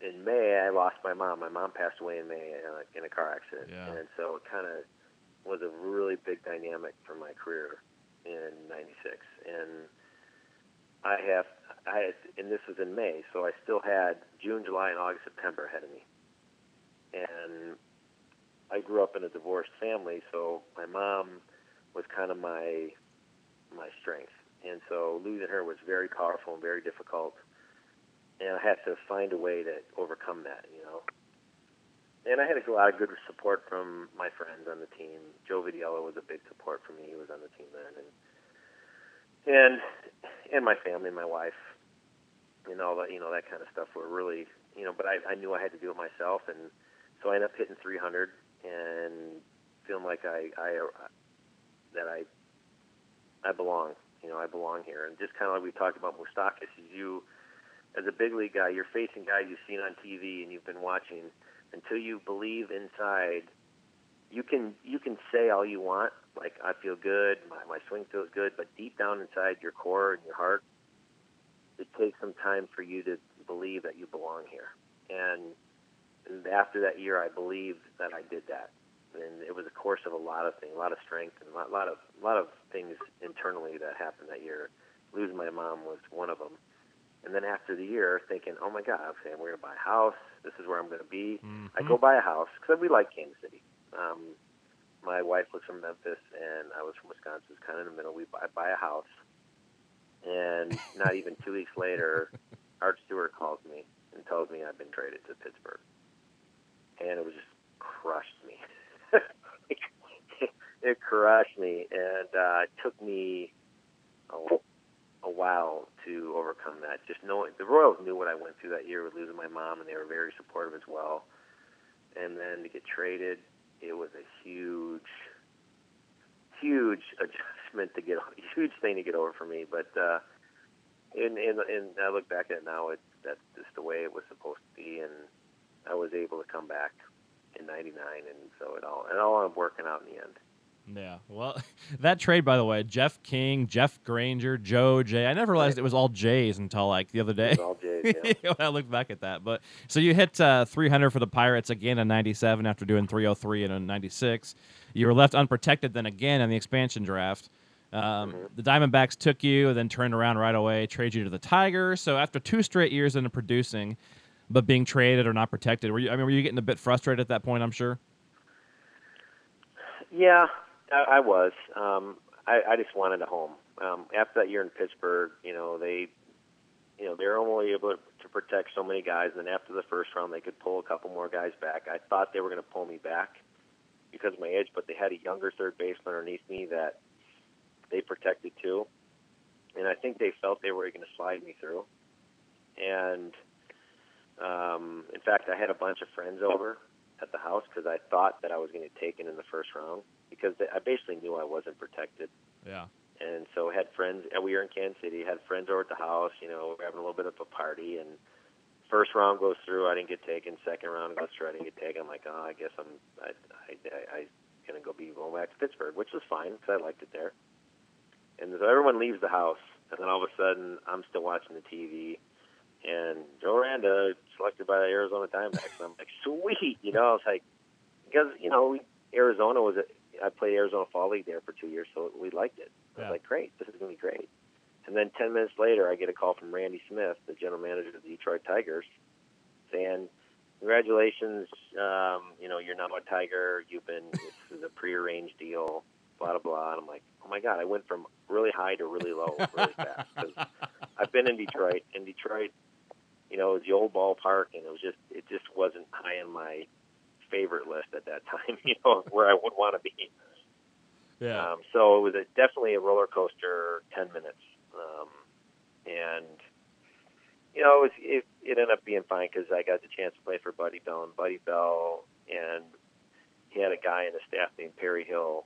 in May I lost my mom. My mom passed away in May in a, in a car accident, Yeah. and so it kind of was a really big dynamic for my career in '96. And I have I had, and this was in May, so I still had June, July, and August, September ahead of me, and I grew up in a divorced family, so my mom was kind of my my strength, and so losing her was very powerful and very difficult, and I had to find a way to overcome that, you know. And I had a lot of good support from my friends on the team. Joe Vitiello was a big support for me. He was on the team then, and and and my family, my wife, and all that, you know, that kind of stuff were really, you know. But I, I knew I had to do it myself, and so I ended up hitting 300 and feeling like I, I that I I belong. You know, I belong here. And just kind of like we talked about Moustakas, you as a big league guy, you're facing guys you've seen on TV and you've been watching. Until you believe inside, you can you can say all you want, like I feel good, my my swing feels good, but deep down inside your core and your heart, it takes some time for you to believe that you belong here. And, and after that year, I believed that I did that and it was a course of a lot of things, a lot of strength, and a lot, lot of a lot of things internally that happened that year. Losing my mom was one of them, and then after the year, thinking, "Oh my God, okay, we're gonna buy a house. This is where I'm gonna be." I go buy a house because we like Kansas City. Um, my wife was from Memphis, and I was from Wisconsin. It's kind of in the middle. We buy, buy a house, and not even two weeks later, *laughs* Art Stewart calls me and tells me I've been traded to Pittsburgh, and it was just crushed me. It crushed me, and uh, it took me a, a while to overcome that. Just knowing the Royals knew what I went through that year with losing my mom, and they were very supportive as well. And then to get traded, it was a huge, huge *laughs* adjustment to get, a huge thing to get over for me. But uh, and and and I look back at it now, it that's just the way it was supposed to be, and I was able to come back in '99, and so it all it all ended up working out in the end. Yeah. Well, *laughs* that trade, by the way, Jeff King, Jeff Granger, Joe Jay. I never realized it was all Jays until like the other day. It was all Jays, yeah. *laughs* I look back at that. But so you hit uh, 300 for the Pirates again in '97 after doing 303 in '96. You were left unprotected then again in the expansion draft. Um, The Diamondbacks took you, and then turned around right away, trade you to the Tigers. So after two straight years into producing, but being traded or not protected, were you? I mean, were you getting a bit frustrated at that point? I'm sure. Yeah, I, I was. Um, I, I just wanted a home. Um, after that year in Pittsburgh, you know they, you know they were only able to protect so many guys, and then after the first round, they could pull a couple more guys back. I thought they were going to pull me back because of my age, but they had a younger third baseman underneath me that they protected too, and I think they felt they were going to slide me through. And um, in fact, I had a bunch of friends over at the house because I thought that I was going to get taken in the first round because I basically knew I wasn't protected. Yeah. And so had friends. And we were in Kansas City. Had friends over at the house. You know, we're having a little bit of a party. And first round goes through. I didn't get taken. Second round goes through. I didn't get taken. I'm like, oh, I guess I'm. I, I, I, I gonna go be going back to Pittsburgh, which was fine because I liked it there. And so everyone leaves the house, and then all of a sudden, I'm still watching the TV, and Joe Randa selected by the Arizona Diamondbacks. And I'm like, sweet, you know. I was like, because you know, we, Arizona was. A, I played Arizona Fall League there for two years, so we liked it. I was Yeah. like, great, this is gonna be great. And then ten minutes later, I get a call from Randy Smith, the general manager of the Detroit Tigers, saying, "Congratulations, um, you know, you're now a Tiger. You've been this is a prearranged deal." Blah blah blah. And I'm like, oh my god, I went from really high to really low really fast. 'Cause I've been in Detroit. In Detroit, you know, it was the old ballpark, and it was just it just wasn't high on my favorite list at that *laughs* time. You know, where I would want to be. Yeah. Um, so it was a, definitely a roller coaster. Ten minutes, um, and you know, it, was, it it ended up being fine because I got the chance to play for Buddy Bell and Buddy Bell, and he had a guy in the staff named Perry Hill,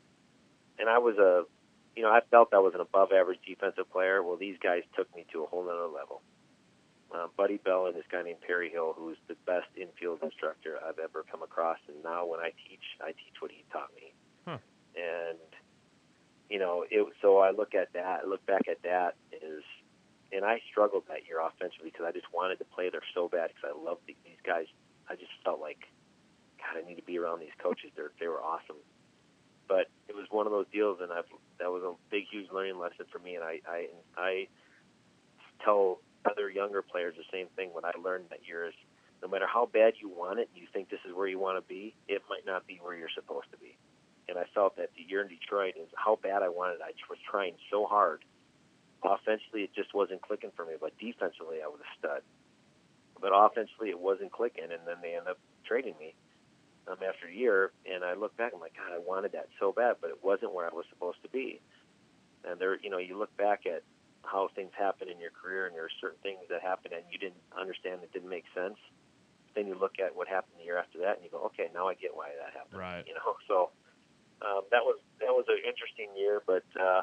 and I was a, you know, I felt I was an above average defensive player. Well, these guys took me to a whole other level. Uh, Buddy Bell and this guy named Perry Hill, who's the best infield instructor I've ever come across, and now when I teach, I teach what he taught me. Huh. And you know, it. So I look at that, I look back at that is, and I struggled that year offensively because I just wanted to play there so bad because I loved the, these guys. I just felt like, God, I need to be around these coaches. They're they were awesome. But it was one of those deals, and I've that was a big, huge learning lesson for me. And I I I tell other younger players the same thing. What I learned that year is, no matter how bad you want it, you think this is where you want to be, it might not be where you're supposed to be and I felt that the year in Detroit is how bad I wanted. I was trying so hard. Offensively, it just wasn't clicking for me, but defensively, I was a stud. But offensively, it wasn't clicking, and then they end up trading me um, after a year. And I look back, I'm like, God, I wanted that so bad, but it wasn't where I was supposed to be. And there, you know, you look back at how things happen in your career, and there are certain things that happen, and you didn't understand that didn't make sense. Then you look at what happened the year after that, and you go, okay, now I get why that happened. Right. You know, so um, that was that was an interesting year, but uh,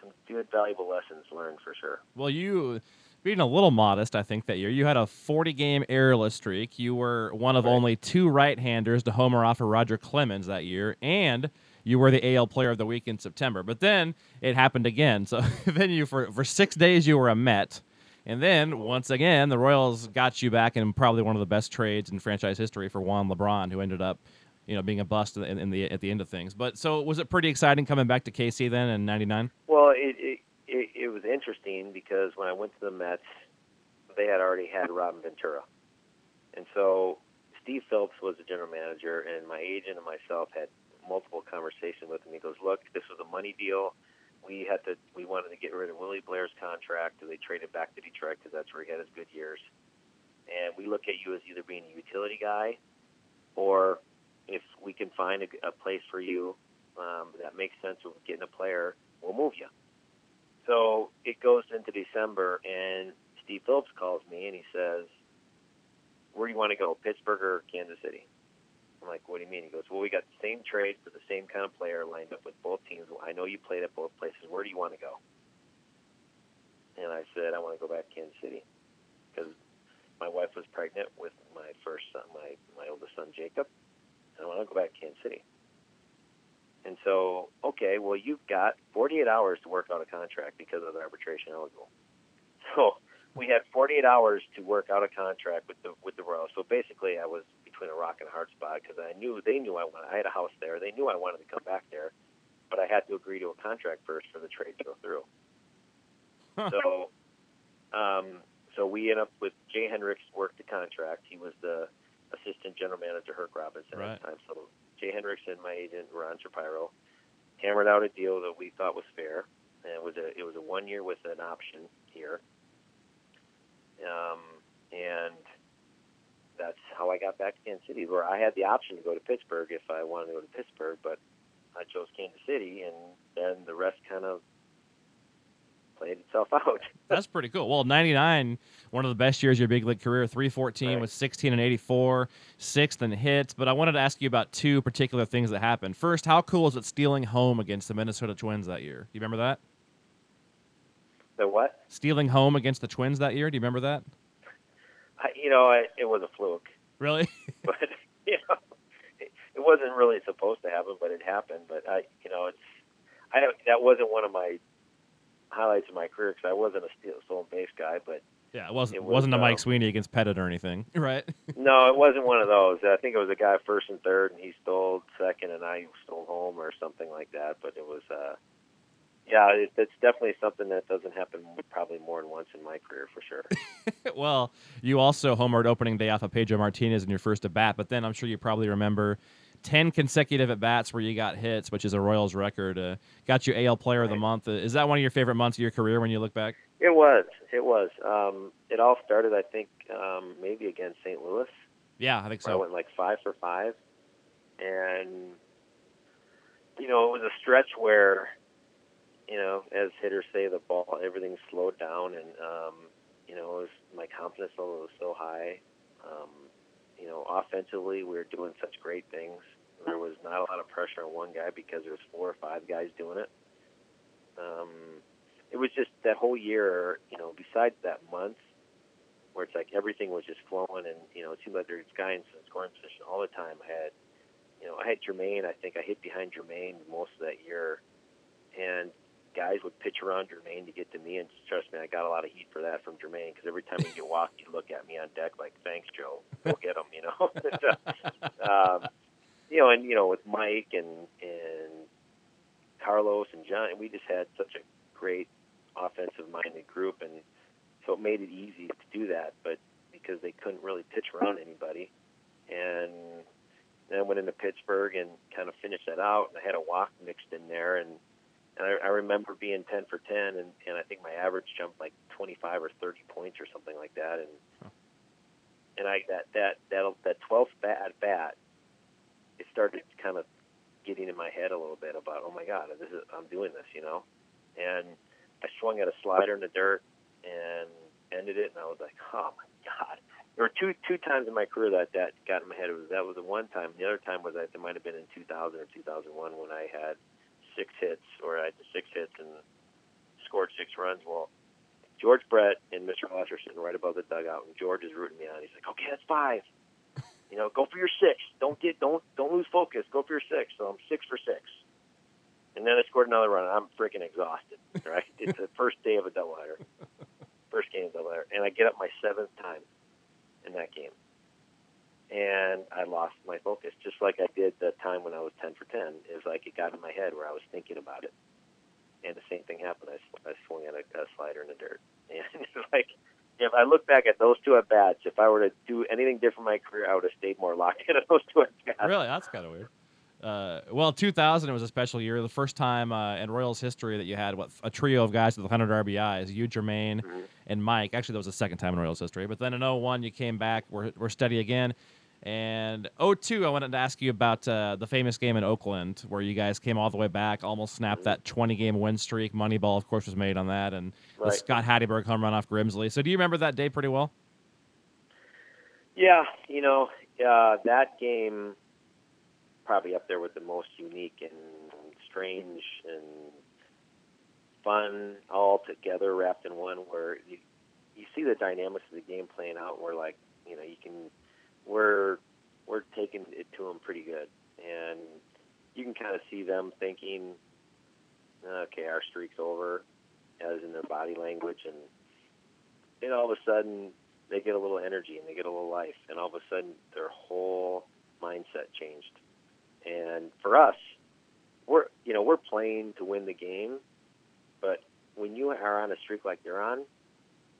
some good, valuable lessons learned for sure. Well, you being a little modest, I think that year you had a 40 game errorless streak. You were one of right. only two right-handers to homer off of Roger Clemens that year, and you were the AL Player of the Week in September. But then it happened again. So *laughs* then you for for six days you were a Met. And then once again, the Royals got you back in probably one of the best trades in franchise history for Juan LeBron, who ended up you know, being a bust in, in, the at the end of things. But so was it pretty exciting coming back to KC then in '99? Well, it, it it it was interesting because when I went to the Mets, they had already had Robin Ventura, and so Steve Phillips was the general manager, and my agent and myself had multiple conversations with him. He goes, "Look, this was a money deal. We had to. We wanted to get rid of Willie Blair's contract, and they traded back to Detroit because that's where he had his good years. And we look at you as either being a utility guy, or if we can find a, a place for you um, that makes sense with getting a player, we'll move you. So it goes into December, and Steve Phillips calls me and he says, "Where do you want to go, Pittsburgh or Kansas City?" I'm like, "What do you mean?" He goes, "Well, we got the same trade for the same kind of player lined up with both teams. I know you played at both places. Where do you want to go?" And I said, "I want to go back to Kansas City because my wife was pregnant with my first son, my my oldest son Jacob, I want to go back to Kansas City. And so, okay, well, you've got 48 hours to work out a contract because of the arbitration eligible. *laughs* So we had 48 hours to work out a contract with the with the Royals. So basically, I was between a rock and a hard spot because I knew they knew I wanted. I had a house there. They knew I wanted to come back there, but I had to agree to a contract first for the trade to go through. so, um, so we ended up with Jay Hinrichs worked the contract. He was the assistant general manager Herk Robinson right. at the time. So Jay Hendrickson, my agent Ron Shapiro, hammered out a deal that we thought was fair, and it was a it was a one year with an option here, um, and that's how I got back to Kansas City, where I had the option to go to Pittsburgh if I wanted to go to Pittsburgh, but I chose Kansas City, and then the rest kind of played itself *laughs* out. That's pretty cool. Well, 99, one of the best years of your big league career, 314 right. with 16 and 84, sixth in hits. But I wanted to ask you about two particular things that happened. First, how cool was it stealing home against the Minnesota Twins that year? Do you remember that? The what? Stealing home against the Twins that year. Do you remember that? I, you know, I, it was a fluke. Really? *laughs* but you know, it, it wasn't really supposed to happen, but it happened. But I, you know, it's I don't. That wasn't one of my highlights of my career because I wasn't a steal, stolen base guy, but yeah, it wasn't it was, wasn't a Mike um, Sweeney against Pettitte or anything, *laughs* right? no, it wasn't one of those. I think it was a guy first and third, and he stole second, and I stole home or something like that. But it was, uh, yeah, it, it's definitely something that doesn't happen probably more than once in my career for sure. *laughs* well, you also homered opening day off of Pedro Martinez in your first at bat, but then I'm sure you probably remember 10 consecutive at bats where you got hits, which is a Royals record. Uh, got you AL Player of the Month. Uh, is that one of your favorite months of your career when you look back? it was, it was. Um, it all started, I think, um, maybe against St. Louis. Yeah, I think where I went like five for five, and you know it was a stretch where, you know, as hitters say, the ball everything slowed down, and um, you know, was, my confidence level was so high. Um, you know, offensively we were doing such great things, There was not a lot of pressure on one guy because there was four or five guys doing it. Um, it was just that whole year, you know, besides that month where it's like everything was just flowing and, you know, it seemed like there was guys in scoring position all the time. I had, you know, I had Jermaine. I think I hit behind Jermaine most of that year. And guys would pitch around Jermaine to get to me, and trust me, I got a lot of heat for that from Jermaine because every time he get walk, he'd look at me on deck like, "Thanks, Joe, go get him," you know. *laughs* um, you know, and you know, with Mike and and Carlos and John, we just had such a great offensive-minded group, and so it made it easy to do that. But because they couldn't really pitch around anybody, and then went into Pittsburgh and kind of finished that out, and I had a walk mixed in there, and and I, I remember being 10 for 10, and, and I think my average jumped like 25 or 30 points or something like that. And huh. and I that that that that 12th bat bat, it started kind of getting in my head a little bit about oh my god, this is I'm doing this, you know. And I swung at a slider in the dirt and ended it, and I was like, oh my god. There were two two times in my career that that got in my head. It was that was the one time. The other time was that it might have been in 2000 or 2001 when I had six hits, or I had six hits and scored six runs. Well, George Brett and Mr. Ross are sitting right above the dugout, and George is rooting me on. He's like, "Okay, that's five. *laughs* You know, go for your six. Don't get don't don't lose focus. Go for your six. So I'm six for six. And then I scored another run. I'm freaking exhausted. Right? *laughs* it's the first day of a doubleheader, first game of doubleheader, and I get up my seventh time in that game and I lost my focus, just like I did the time when I was 10 for 10. It was like it got in my head where I was thinking about it. And the same thing happened. I, I swung at a, a slider in the dirt. *laughs* And it's like, if I look back at those two at bats, if I were to do anything different in my career, I would have stayed more locked *laughs* into those two at bats. Really? That's kind of weird. Uh, well, 2000 was a special year. The first time uh, in Royals history that you had what a trio of guys with 100 RBIs. You, Jermaine, mm-hmm. and Mike. Actually, that was the second time in Royals history. But then in 01, you came back. We're, we're steady again. And 02, I wanted to ask you about uh, the famous game in Oakland where you guys came all the way back, almost snapped that 20 game win streak. Moneyball, of course, was made on that, and right. the Scott Hatteberg home run off Grimsley. So, do you remember that day pretty well? Yeah, you know, uh, that game probably up there with the most unique and strange and fun all together wrapped in one where you you see the dynamics of the game playing out where like you know you can we're we're taking it to them pretty good, and you can kind of see them thinking, okay, our streak's over, as in their body language, and then all of a sudden they get a little energy and they get a little life, and all of a sudden their whole mindset changed. And for us, we're you know we're playing to win the game, but when you are on a streak like they're on,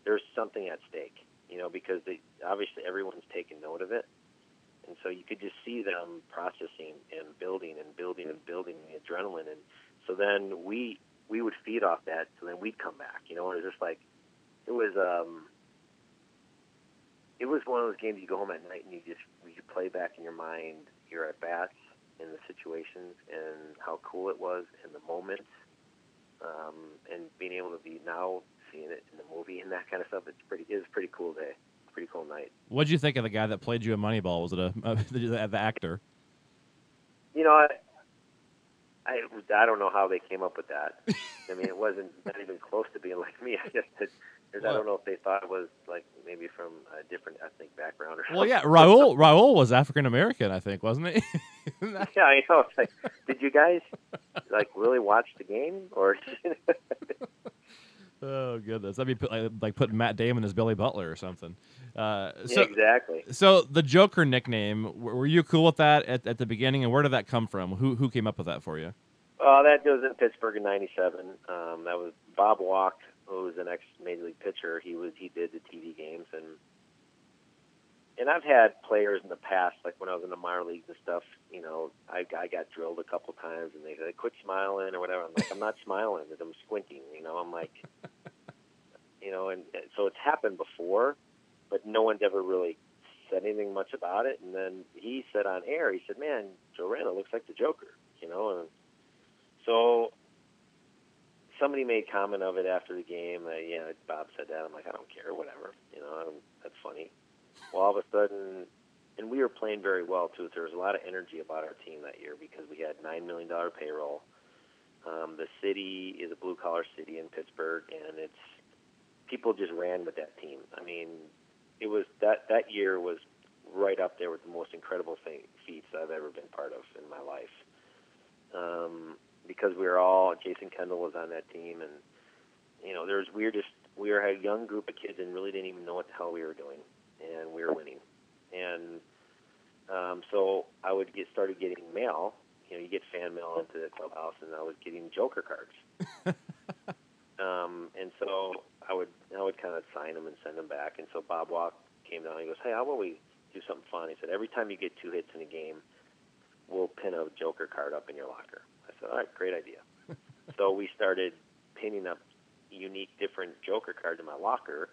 there's something at stake you know, because they obviously everyone's taken note of it, and so you could just see them processing and building and building and building the adrenaline, and so then we we would feed off that, so then we'd come back, you know, and it was just like it was um it was one of those games you go home at night and you just you play back in your mind your at bats and the situations and how cool it was and the moments um, and being able to be now seeing it in the movie and that kind of stuff. It's pretty. It was a pretty cool day. Pretty cool night. What'd you think of the guy that played you in Moneyball? Was it a, *laughs* uh, a the, the actor? You know, I, I I don't know how they came up with that. I mean, it wasn't *laughs* not even close to being like me. I guess it, I don't know if they thought it was like maybe from a different ethnic background or something. Well, yeah, Raul *laughs* Raul was African American, I think, wasn't he? yeah, I know. It's like, did you guys like really watch the game or? Oh goodness, that'd be like, like putting Matt Damon as Billy Butler or something. Uh, so, yeah, exactly. So the Joker nickname, were you cool with that at, at the beginning, and where did that come from? Who who came up with that for you? Uh, that was in Pittsburgh in '97. Um, that was Bob Walk, who was an ex Major League pitcher. He was he did the TV games, and and I've had players in the past, like when I was in the minor leagues and stuff. You know, I, I got drilled a couple times, and they said, "Quit smiling" or whatever. I'm like, "I'm not smiling. I'm squinting." You know, I'm like, *laughs* you know, and, and so it's happened before, but no one's ever really said anything much about it. And then he said on air, he said, "Man, Joe Randa looks like the Joker," you know, and so somebody made comment of it after the game. Uh, yeah, Bob said that. I'm like, I don't care, whatever, you know, that's funny. Well, all of a sudden, and we were playing very well too. There was a lot of energy about our team that year because we had nine million dollar payroll. Um, the city is a blue collar city in Pittsburgh, and it's people just ran with that team. I mean, it was that that year was right up there with the most incredible thing, feats I've ever been part of in my life. Um, because we were all Jason Kendall was on that team, and you know there was we were just we were a young group of kids and really didn't even know what the hell we were doing, and we were winning, and um, so I would get started getting mail. You know, you get fan mail into the clubhouse, and I was getting Joker cards. *laughs* um, and so I would I would kind of sign them and send them back. And so Bob Walk came down. and He goes, "Hey, how about we do something fun?" He said, "Every time you get two hits in a game, we'll pin a Joker card up in your locker." I said, "All right, great idea." *laughs* so we started pinning up unique, different Joker cards in my locker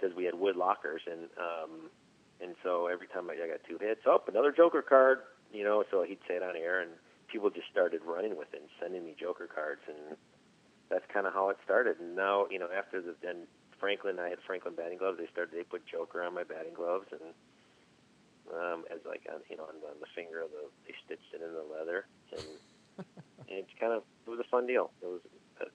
because we had wood lockers, and um, and so every time I, I got two hits, up oh, another Joker card, you know. So he'd say it on air, and people just started running with it and sending me Joker cards, and that's kind of how it started. And now, you know, after the then Franklin, I had Franklin batting gloves. They started they put Joker on my batting gloves, and um, as like on you know on the, on the finger of the they stitched it in the leather, and, *laughs* and it's kind of it was a fun deal. It was it's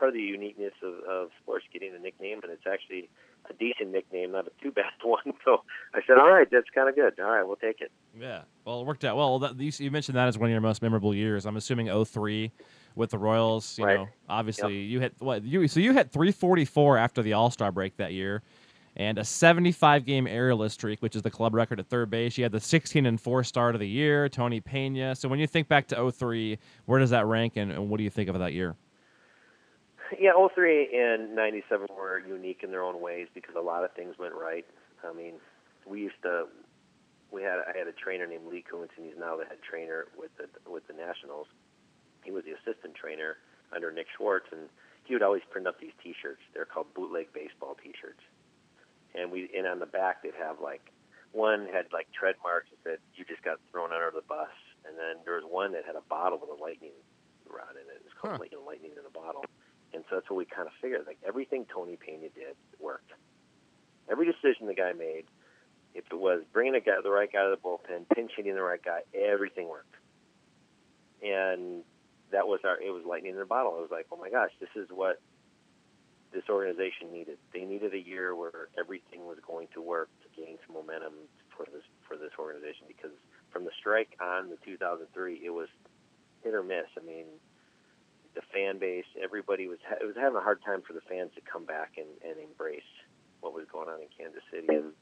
part of the uniqueness of, of sports getting a nickname, and it's actually a decent nickname, not a too bad *laughs* one. So I said, all right, that's kind of good. All right, we'll take it. Yeah. Well, it worked out well. That, you, mentioned that as one of your most memorable years. I'm assuming 03 with the Royals. You right. know, obviously yep. you hit what you so you hit 344 after the All Star break that year, and a 75 game errorless streak, which is the club record at third base. You had the 16 and four start of the year, Tony Pena. So when you think back to 03, where does that rank, and, and what do you think of that year? *laughs* Yeah, 03 and 97 were unique in their own ways because a lot of things went right. I mean, we used to we had I had a trainer named Lee Kuntz, and he's now the head trainer with the with the Nationals. He was the assistant trainer under Nick Swartz, and he would always print up these T-shirts. They're called bootleg baseball T-shirts, and we and on the back they'd have like one had like tread marks that said you just got thrown under the bus, and then there was one that had a bottle with a lightning rod in it. It was called huh. lightning in a bottle and so that's what we kind of figured. Like everything Tony Pena did worked. Every decision the guy made, if it was bringing a guy, the right guy to the bullpen, pinch hitting the right guy, everything worked. And that was our. It was lightning in the bottle. It was like, oh my gosh, this is what this organization needed. They needed a year where everything was going to work to gain some momentum for this for this organization because from the strike on the 2003, it was hit or miss. I mean, the fan base, everybody was it was having a hard time for the fans to come back and, and embrace what was going on in Kansas City, and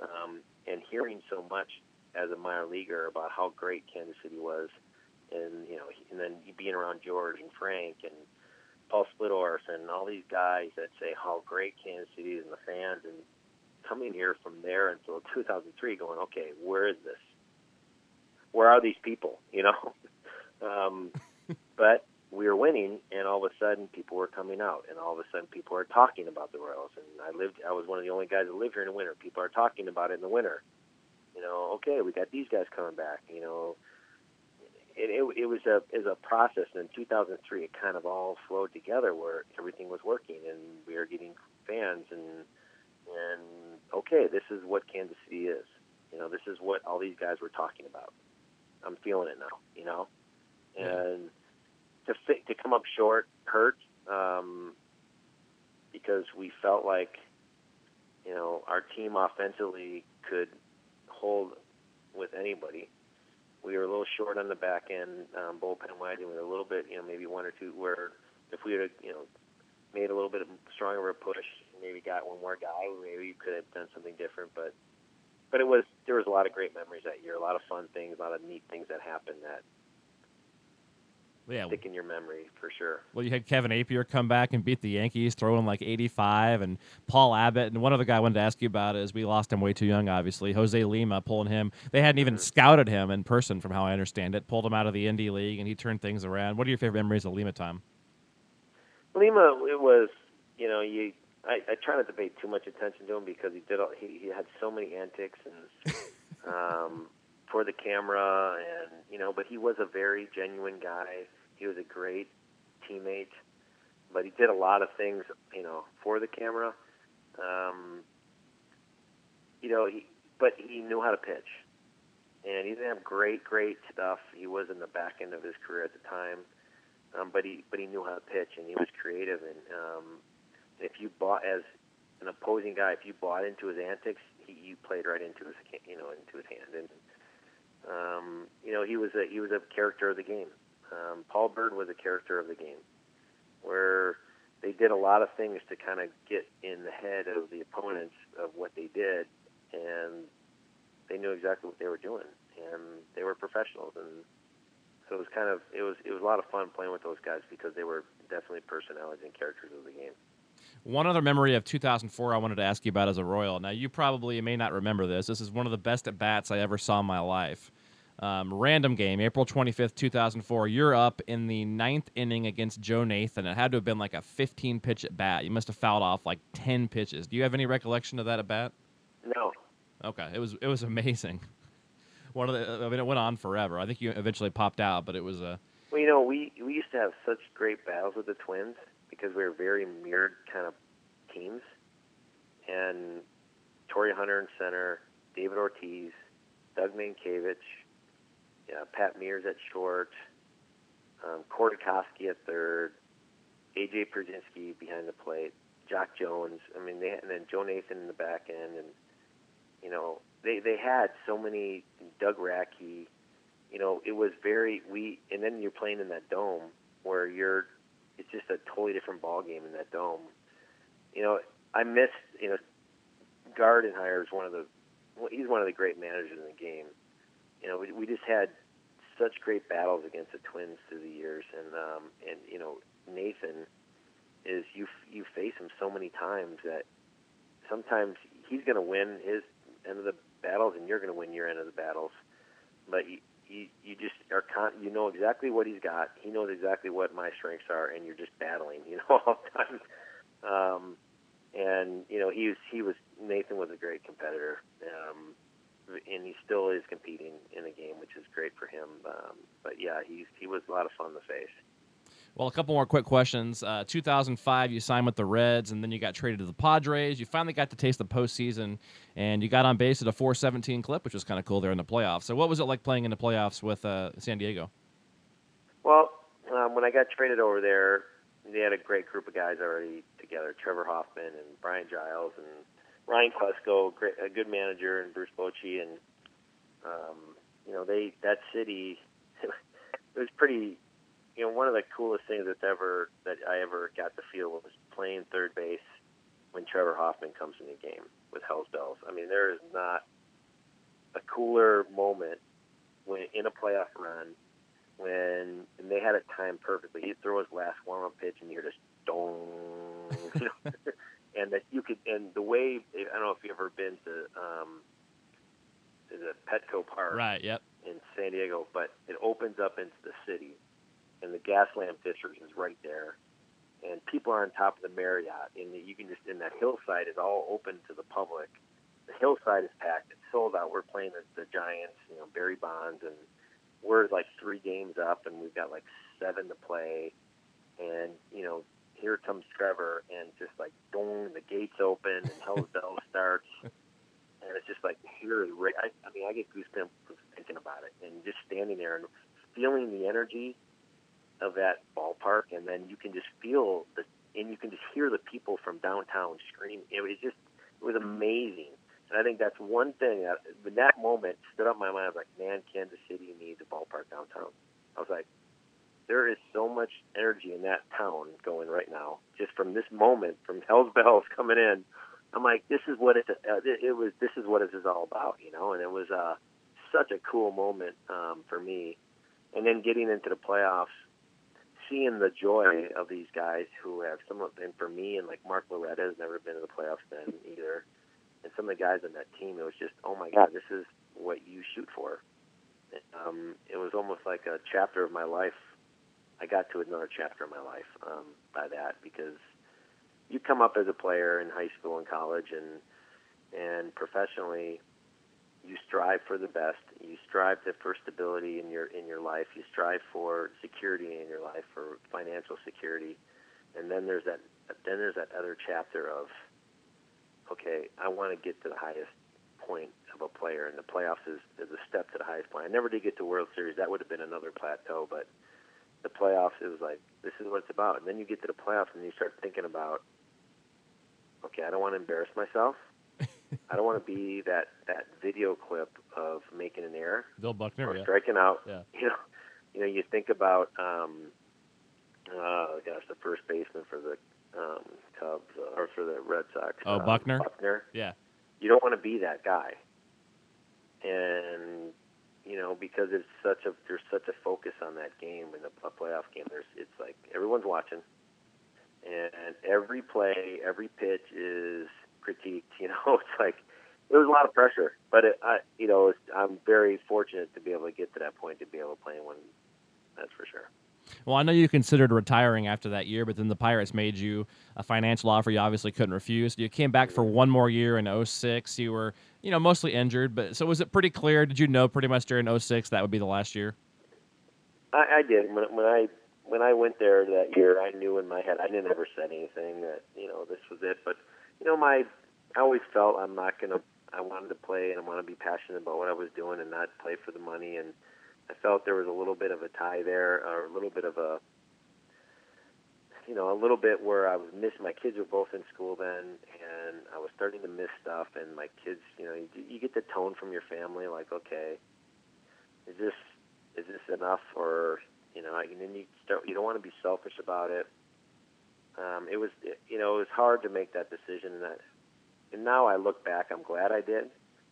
um, and hearing so much as a minor leaguer about how great Kansas City was, and you know, and then being around George and Frank and Paul Splittorff and all these guys that say how great Kansas City is and the fans, and coming here from there until *laughs* 2003, going, okay, where is this? Where are these people? You know, *laughs* um, but we were winning, and all of a sudden people were coming out, and all of a sudden people are talking about the Royals. And I lived, I was one of the only guys that lived here in the winter. People are talking about it in the winter. You know, okay, we got these guys coming back. You know, it it, it was a is a process. And in 2003, it kind of all flowed together where everything was working, and we were getting fans, and and okay, this is what Kansas City is. You know, this is what all these guys were talking about. I'm feeling it now. You know, and. Yeah to fit, to come up short hurt um, because we felt like you know our team offensively could hold with anybody. We were a little short on the back end um, bullpen wise, and we were a little bit, you know, maybe one or two. Where if we had, you know, made a little bit stronger of a push, maybe got one more guy, maybe we could have done something different. But but it was there was a lot of great memories that year, a lot of fun things, a lot of neat things that happened that yeah. stick in your memory for sure. Well, you had Kevin Appier come back and beat the Yankees, throwing like 85, and Paul Abbott. And one other guy I wanted to ask you about is we lost him way too young, obviously. Jose Lima pulling him. They hadn't even mm-hmm. scouted him in person, from how I understand it. Pulled him out of the Indy League, and he turned things around. What are your favorite memories of Lima time? Lima, it was, you know, you. I, I try not to pay too much attention to him because he did. All, he, he had so many antics and. *laughs* um, for the camera and you know but he was a very genuine guy he was a great teammate but he did a lot of things you know for the camera um, you know he but he knew how to pitch, and he didn't have great, great stuff. He was in the back end of his career at the time, um, but he but he knew how to pitch, and he was creative. And um, if you bought as an opposing guy, if you bought into his antics, he you played right into his you know into his hand, and um, you know he was a he was a character of the game. Um, Paul Byrd was a character of the game, where they did a lot of things to kind of get in the head of the opponents of what they did, and they knew exactly what they were doing, and they were professionals, and so it was kind of it was it was a lot of fun playing with those guys because they were definitely personalities and characters of the game. One other memory of 2004 I wanted to ask you about as a Royal. Now, you probably may not remember this. This is one of the best at bats I ever saw in my life. Um, random game, April 25th, 2004. You're up in the ninth inning against Joe Nathan. It had to have been like a 15 pitch at bat. You must have fouled off like 10 pitches. Do you have any recollection of that at bat? No. Okay, it was it was amazing. *laughs* One of the, I mean, it went on forever. I think you eventually popped out, but it was a. Well, you know, we we used to have such great battles with the Twins because we were very mirrored kind of teams, and Torii Hunter in center, David Ortiz, Doug Mientkiewicz, yeah, Pat Meares at short, um, Kordakovsky at third, AJ Pierzynski behind the plate, Jacque Jones. I mean, they and then Joe Nathan in the back end, and you know they they had so many Doug Radke. You know, it was very we, and then you're playing in that dome where you're. It's just a totally different ball game in that dome. You know, I miss you know, Gardenhire is one of the. Well, he's one of the great managers in the game you know, we, we just had such great battles against the Twins through the years, and um, and you know, Nathan is you you face him so many times that sometimes he's going to win his end of the battles, and you're going to win your end of the battles, but you you just are con- you know exactly what he's got. He knows exactly what my strengths are, and you're just battling, *laughs* you know, all the time. Um, and you know, he was he was Nathan was a great competitor. Um, and he still is competing in the game, which is great for him. Um, but yeah, he's he was a lot of fun to face. Well, a couple more quick questions. Uh, 2005, you signed with the Reds, and then you got traded to the Padres. You finally got to taste the postseason, and you got on base at a 417 clip, which was kind of cool there in the playoffs. So, what was it like playing in the playoffs with uh, San Diego? Well, um, when I got traded over there, they had a great group of guys already together: Trevor Hoffman and Brian Giles and Ryan Klesko, great, a good manager, and Bruce Bochy, and um, you know they that city. *laughs* it was pretty. You know, one of the coolest things that's ever that I ever got to feel was playing third base when Trevor Hoffman comes in the game with Hell's Bells. I mean, there is not a cooler moment when in a playoff run when and they had it timed perfectly. He'd throw his last warm up pitch and you're just dong. You *laughs* know? and that you could and the way I don't know if you've ever been to um, to the Petco Park, right? Yep. In San Diego, but it opens up into the city, and the Gaslamp District is right there, and people are on top of the Marriott, and you can just and that hillside is all open to the public. The hillside is packed; it's sold out. We're playing the, the Giants, you know, Barry Bonds, and we're like three games up, and we've got like seven to play, and you know here comes Trevor, and just like boom, the gates open and Hell's Bell starts, and it's just like here. I, I mean, I get goosebumps thinking about it, and just standing there and feeling the energy of that ballpark, and then you can just feel the, and you can just hear the people from downtown scream. It was just, it was amazing. And I think that's one thing that, when that moment stood up in my mind. I was like, man, Kansas City needs a ballpark downtown. I was like, there is so much energy in that town going right now, just from this moment, from Hell's Bells coming in. I'm like, this is what it, uh, it was. This is what it is all about, you know. And it was uh, such a cool moment um, for me. And then getting into the playoffs, seeing the joy of these guys who have some of, and for me, and like Mark Loretta has never been to the playoffs then either. And some of the guys on that team, it was just, oh my God, this is what you shoot for. Um, it was almost like a chapter of my life I got to another chapter of my life um, by that because you come up as a player in high school and college and and professionally you strive for the best you strive for stability in your in your life you strive for security in your life for financial security and then there's that then there's that other chapter of okay I want to get to the highest point of a player, and the playoffs is, is a step to the highest point. I never did get to World Series; that would have been another plateau. But the playoffs, it was like this is what it's about. And then you get to the playoffs, and you start thinking about, okay, I don't want to embarrass myself. I don't want to be that that video clip of making an error Bill Buckner, or yeah. striking out. Yeah. You know, you know, you think about, um, uh, gosh, the first baseman for the um, Cubs uh, or for the Red Sox. Oh, um, Buckner? Buckner. Yeah. You don't want to be that guy, and you know because it's such a there's such a focus on that game in a, a playoff game. There's it's like everyone's watching, and every play, every pitch is critiqued. *laughs* You know, it's like it was a lot of pressure, but it, I, you know, it's, I'm very fortunate to be able to get to that point to be able to play in one. That's for sure. Well, I know you considered retiring after that year, but then the Pirates made you a financial offer you obviously couldn't refuse. You came back for one more year in 06. You were, you know, mostly injured, but so was it pretty clear? Did you know pretty much during 06 that would be the last year? I, I did when when I when I went there that year. I knew in my head. I didn't ever said anything that you know this was it. But you know, my I always felt I'm not gonna. I wanted to play and I want to be passionate about what I was doing and not play for the money. And I felt there was a little bit of a tie there, or a little bit of a you know, a little bit where I was missing. My kids were both in school then, and I was starting to miss stuff. And my kids, you know, you, you get the tone from your family, like, okay, is this is this enough, or you know, and then you start. You don't want to be selfish about it. Um, it was, you know, it was hard to make that decision, and, that, and now I look back, I'm glad I did,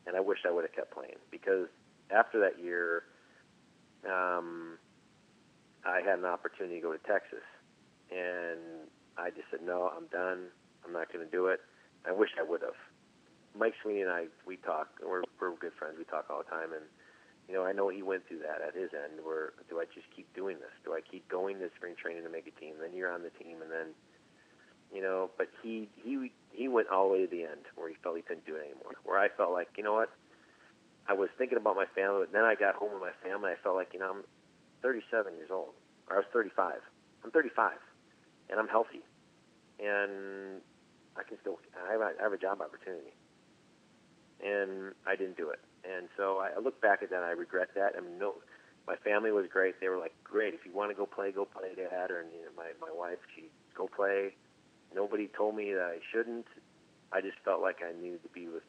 and I wish I would have kept playing because after that year, um, I had an opportunity to go to Texas and I just said, no, I'm done. I'm not going to do it. I wish I would have. Mike Sweeney and I, we talk. We're we're good friends. We talk all the time, and you know, I know he went through that at his end. Where do I just keep doing this? Do I keep going to spring training to make a team? Then you're on the team, and then, you know, but he he he went all the way to the end where he felt he couldn't do it anymore. Where I felt like, you know what, I was thinking about my family, but then I got home with my family. I felt like, you know, I'm 37 years old, or I was 35. I'm 35 and I'm healthy, and I can still I have a, I have a job opportunity, and I didn't do it. And so I look back at that, and I regret that. I mean, no, my family was great. They were like, "Great, if you want to go play, go play, Dad." Or you know, my my wife, she go play. Nobody told me that I shouldn't. I just felt like I needed to be with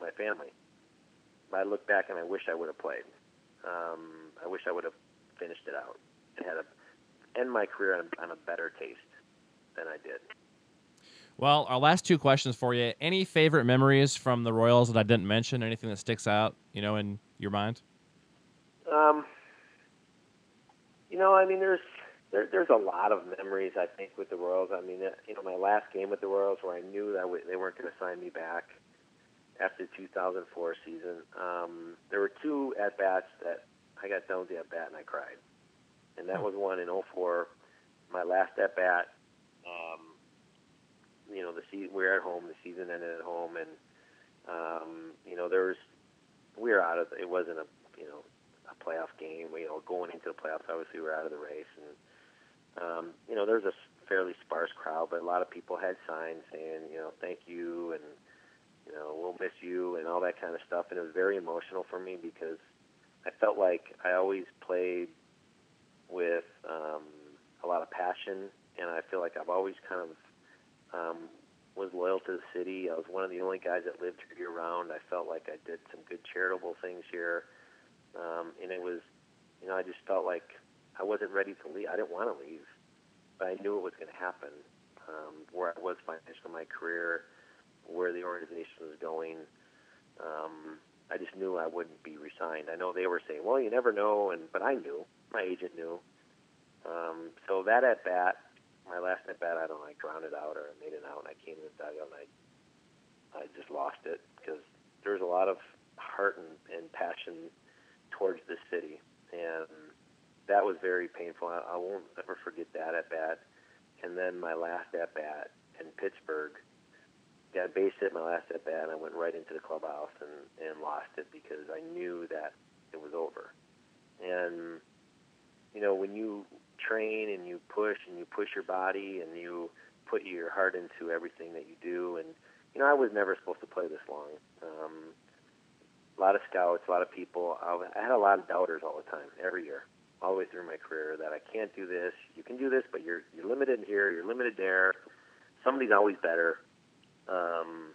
my family. I look back and I wish I would have played. Um, I wish I would have finished it out and had a end my career on, on a better taste than I did. Well, our last two questions for you. Any favorite memories from the Royals that I didn't mention? Anything that sticks out, you know, in your mind? Um, you know, I mean, there's there, there's a lot of memories I think with the Royals. I mean, uh, you know, my last game with the Royals where I knew that w- they weren't going to sign me back after the 2004 season. Um, there were two at bats that I got the at bat and I cried, and that was one in 04, my last at bat. Um, you know, the season we were at home. The season ended at home, and um, you know, there was we were out of it wasn't a you know a playoff game. You know, going into the playoffs, obviously we were out of the race, and um, you know, there's a fairly sparse crowd, but a lot of people had signs saying, you know, thank you, and you know, we'll miss you, and all that kind of stuff. And it was very emotional for me because I felt like I always played with um, a lot of passion, and I feel like I've always kind of um, was loyal to the city. I was one of the only guys that lived here year round. I felt like I did some good charitable things here, um, and it was, you know, I just felt like I wasn't ready to leave. I didn't want to leave, but I knew it was going to happen. Um, where I was financially in my career, where the organization was going, um, I just knew I wouldn't be resigned. I know they were saying, "Well, you never know," and but I knew. My agent knew. Um, so that at bat, my last at bat, I don't know, I grounded out or made it out, and I came in the dugout and I, I just lost it because there's a lot of heart and, and passion towards this city, and that was very painful. I, I won't ever forget that at bat. And then my last at bat in Pittsburgh, got base hit my last at bat, and I went right into the clubhouse and and lost it because I knew that it was over. And you know, when you train and you push and you push your body and you put your heart into everything that you do, and you know, I was never supposed to play this long. Um, a lot of scouts, a lot of people. I had a lot of doubters all the time, every year, all the way through my career. That I can't do this. You can do this, but you're you're limited here. You're limited there. Somebody's always better, um,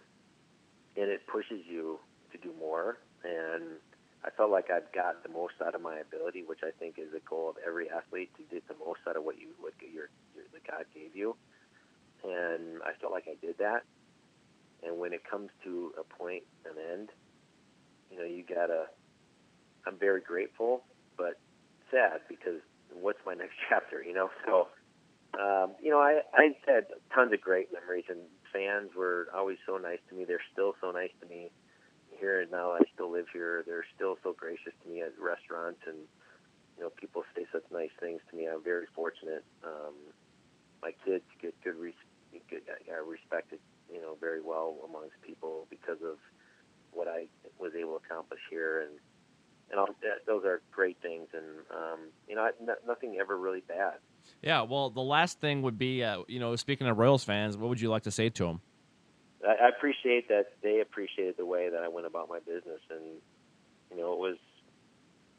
and it pushes you to do more. And I felt like I've got the most out of my ability, which I think is a goal of every athlete to get the most out of what you what your, your the God gave you. And I felt like I did that. And when it comes to a point, an end, you know, you gotta. I'm very grateful, but sad because what's my next *laughs* chapter? You know, so um, you know, I I had tons of great memories, and fans were always so nice to me. They're still so nice to me here and now. I still live here. They're still so gracious to me at restaurants, and you know, people say such nice things to me. I'm very fortunate. Um, my kids get good, res- good uh, respected, you know, very well amongst people because of what I was able to accomplish here, and and all, that, those are great things, and um, you know, nothing ever really bad. Yeah, well, the last thing would be, uh, you know, speaking of Royals fans, what would you like to say to them? I, I appreciate that they appreciated the way that I went about my business, and you know, it was,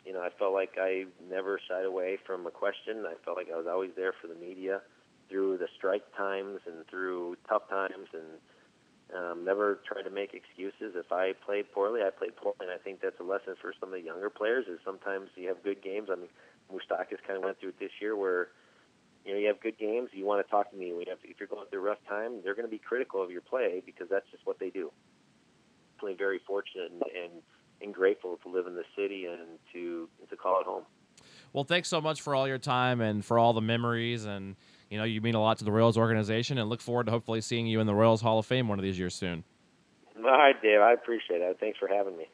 you know, I felt like I never shied away from a question. I felt like I was always there for the media through the strike times and through tough times, and um, never try to make excuses. If I played poorly, I played poorly, and I think that's a lesson for some of the younger players. Is sometimes you have good games. I mean, Moustakas kind of went through it this year, where you know you have good games. You want to talk to me. We have to, if you're going through a rough time, they're going to be critical of your play because that's just what they do. I'm very fortunate and, and and grateful to live in the city and to to call it home. Well, thanks so much for all your time and for all the memories and you know, you mean a lot to the Royals organization and look forward to hopefully seeing you in the Royals Hall of Fame one of these years soon. All right, Dave. I appreciate it. Thanks for having me.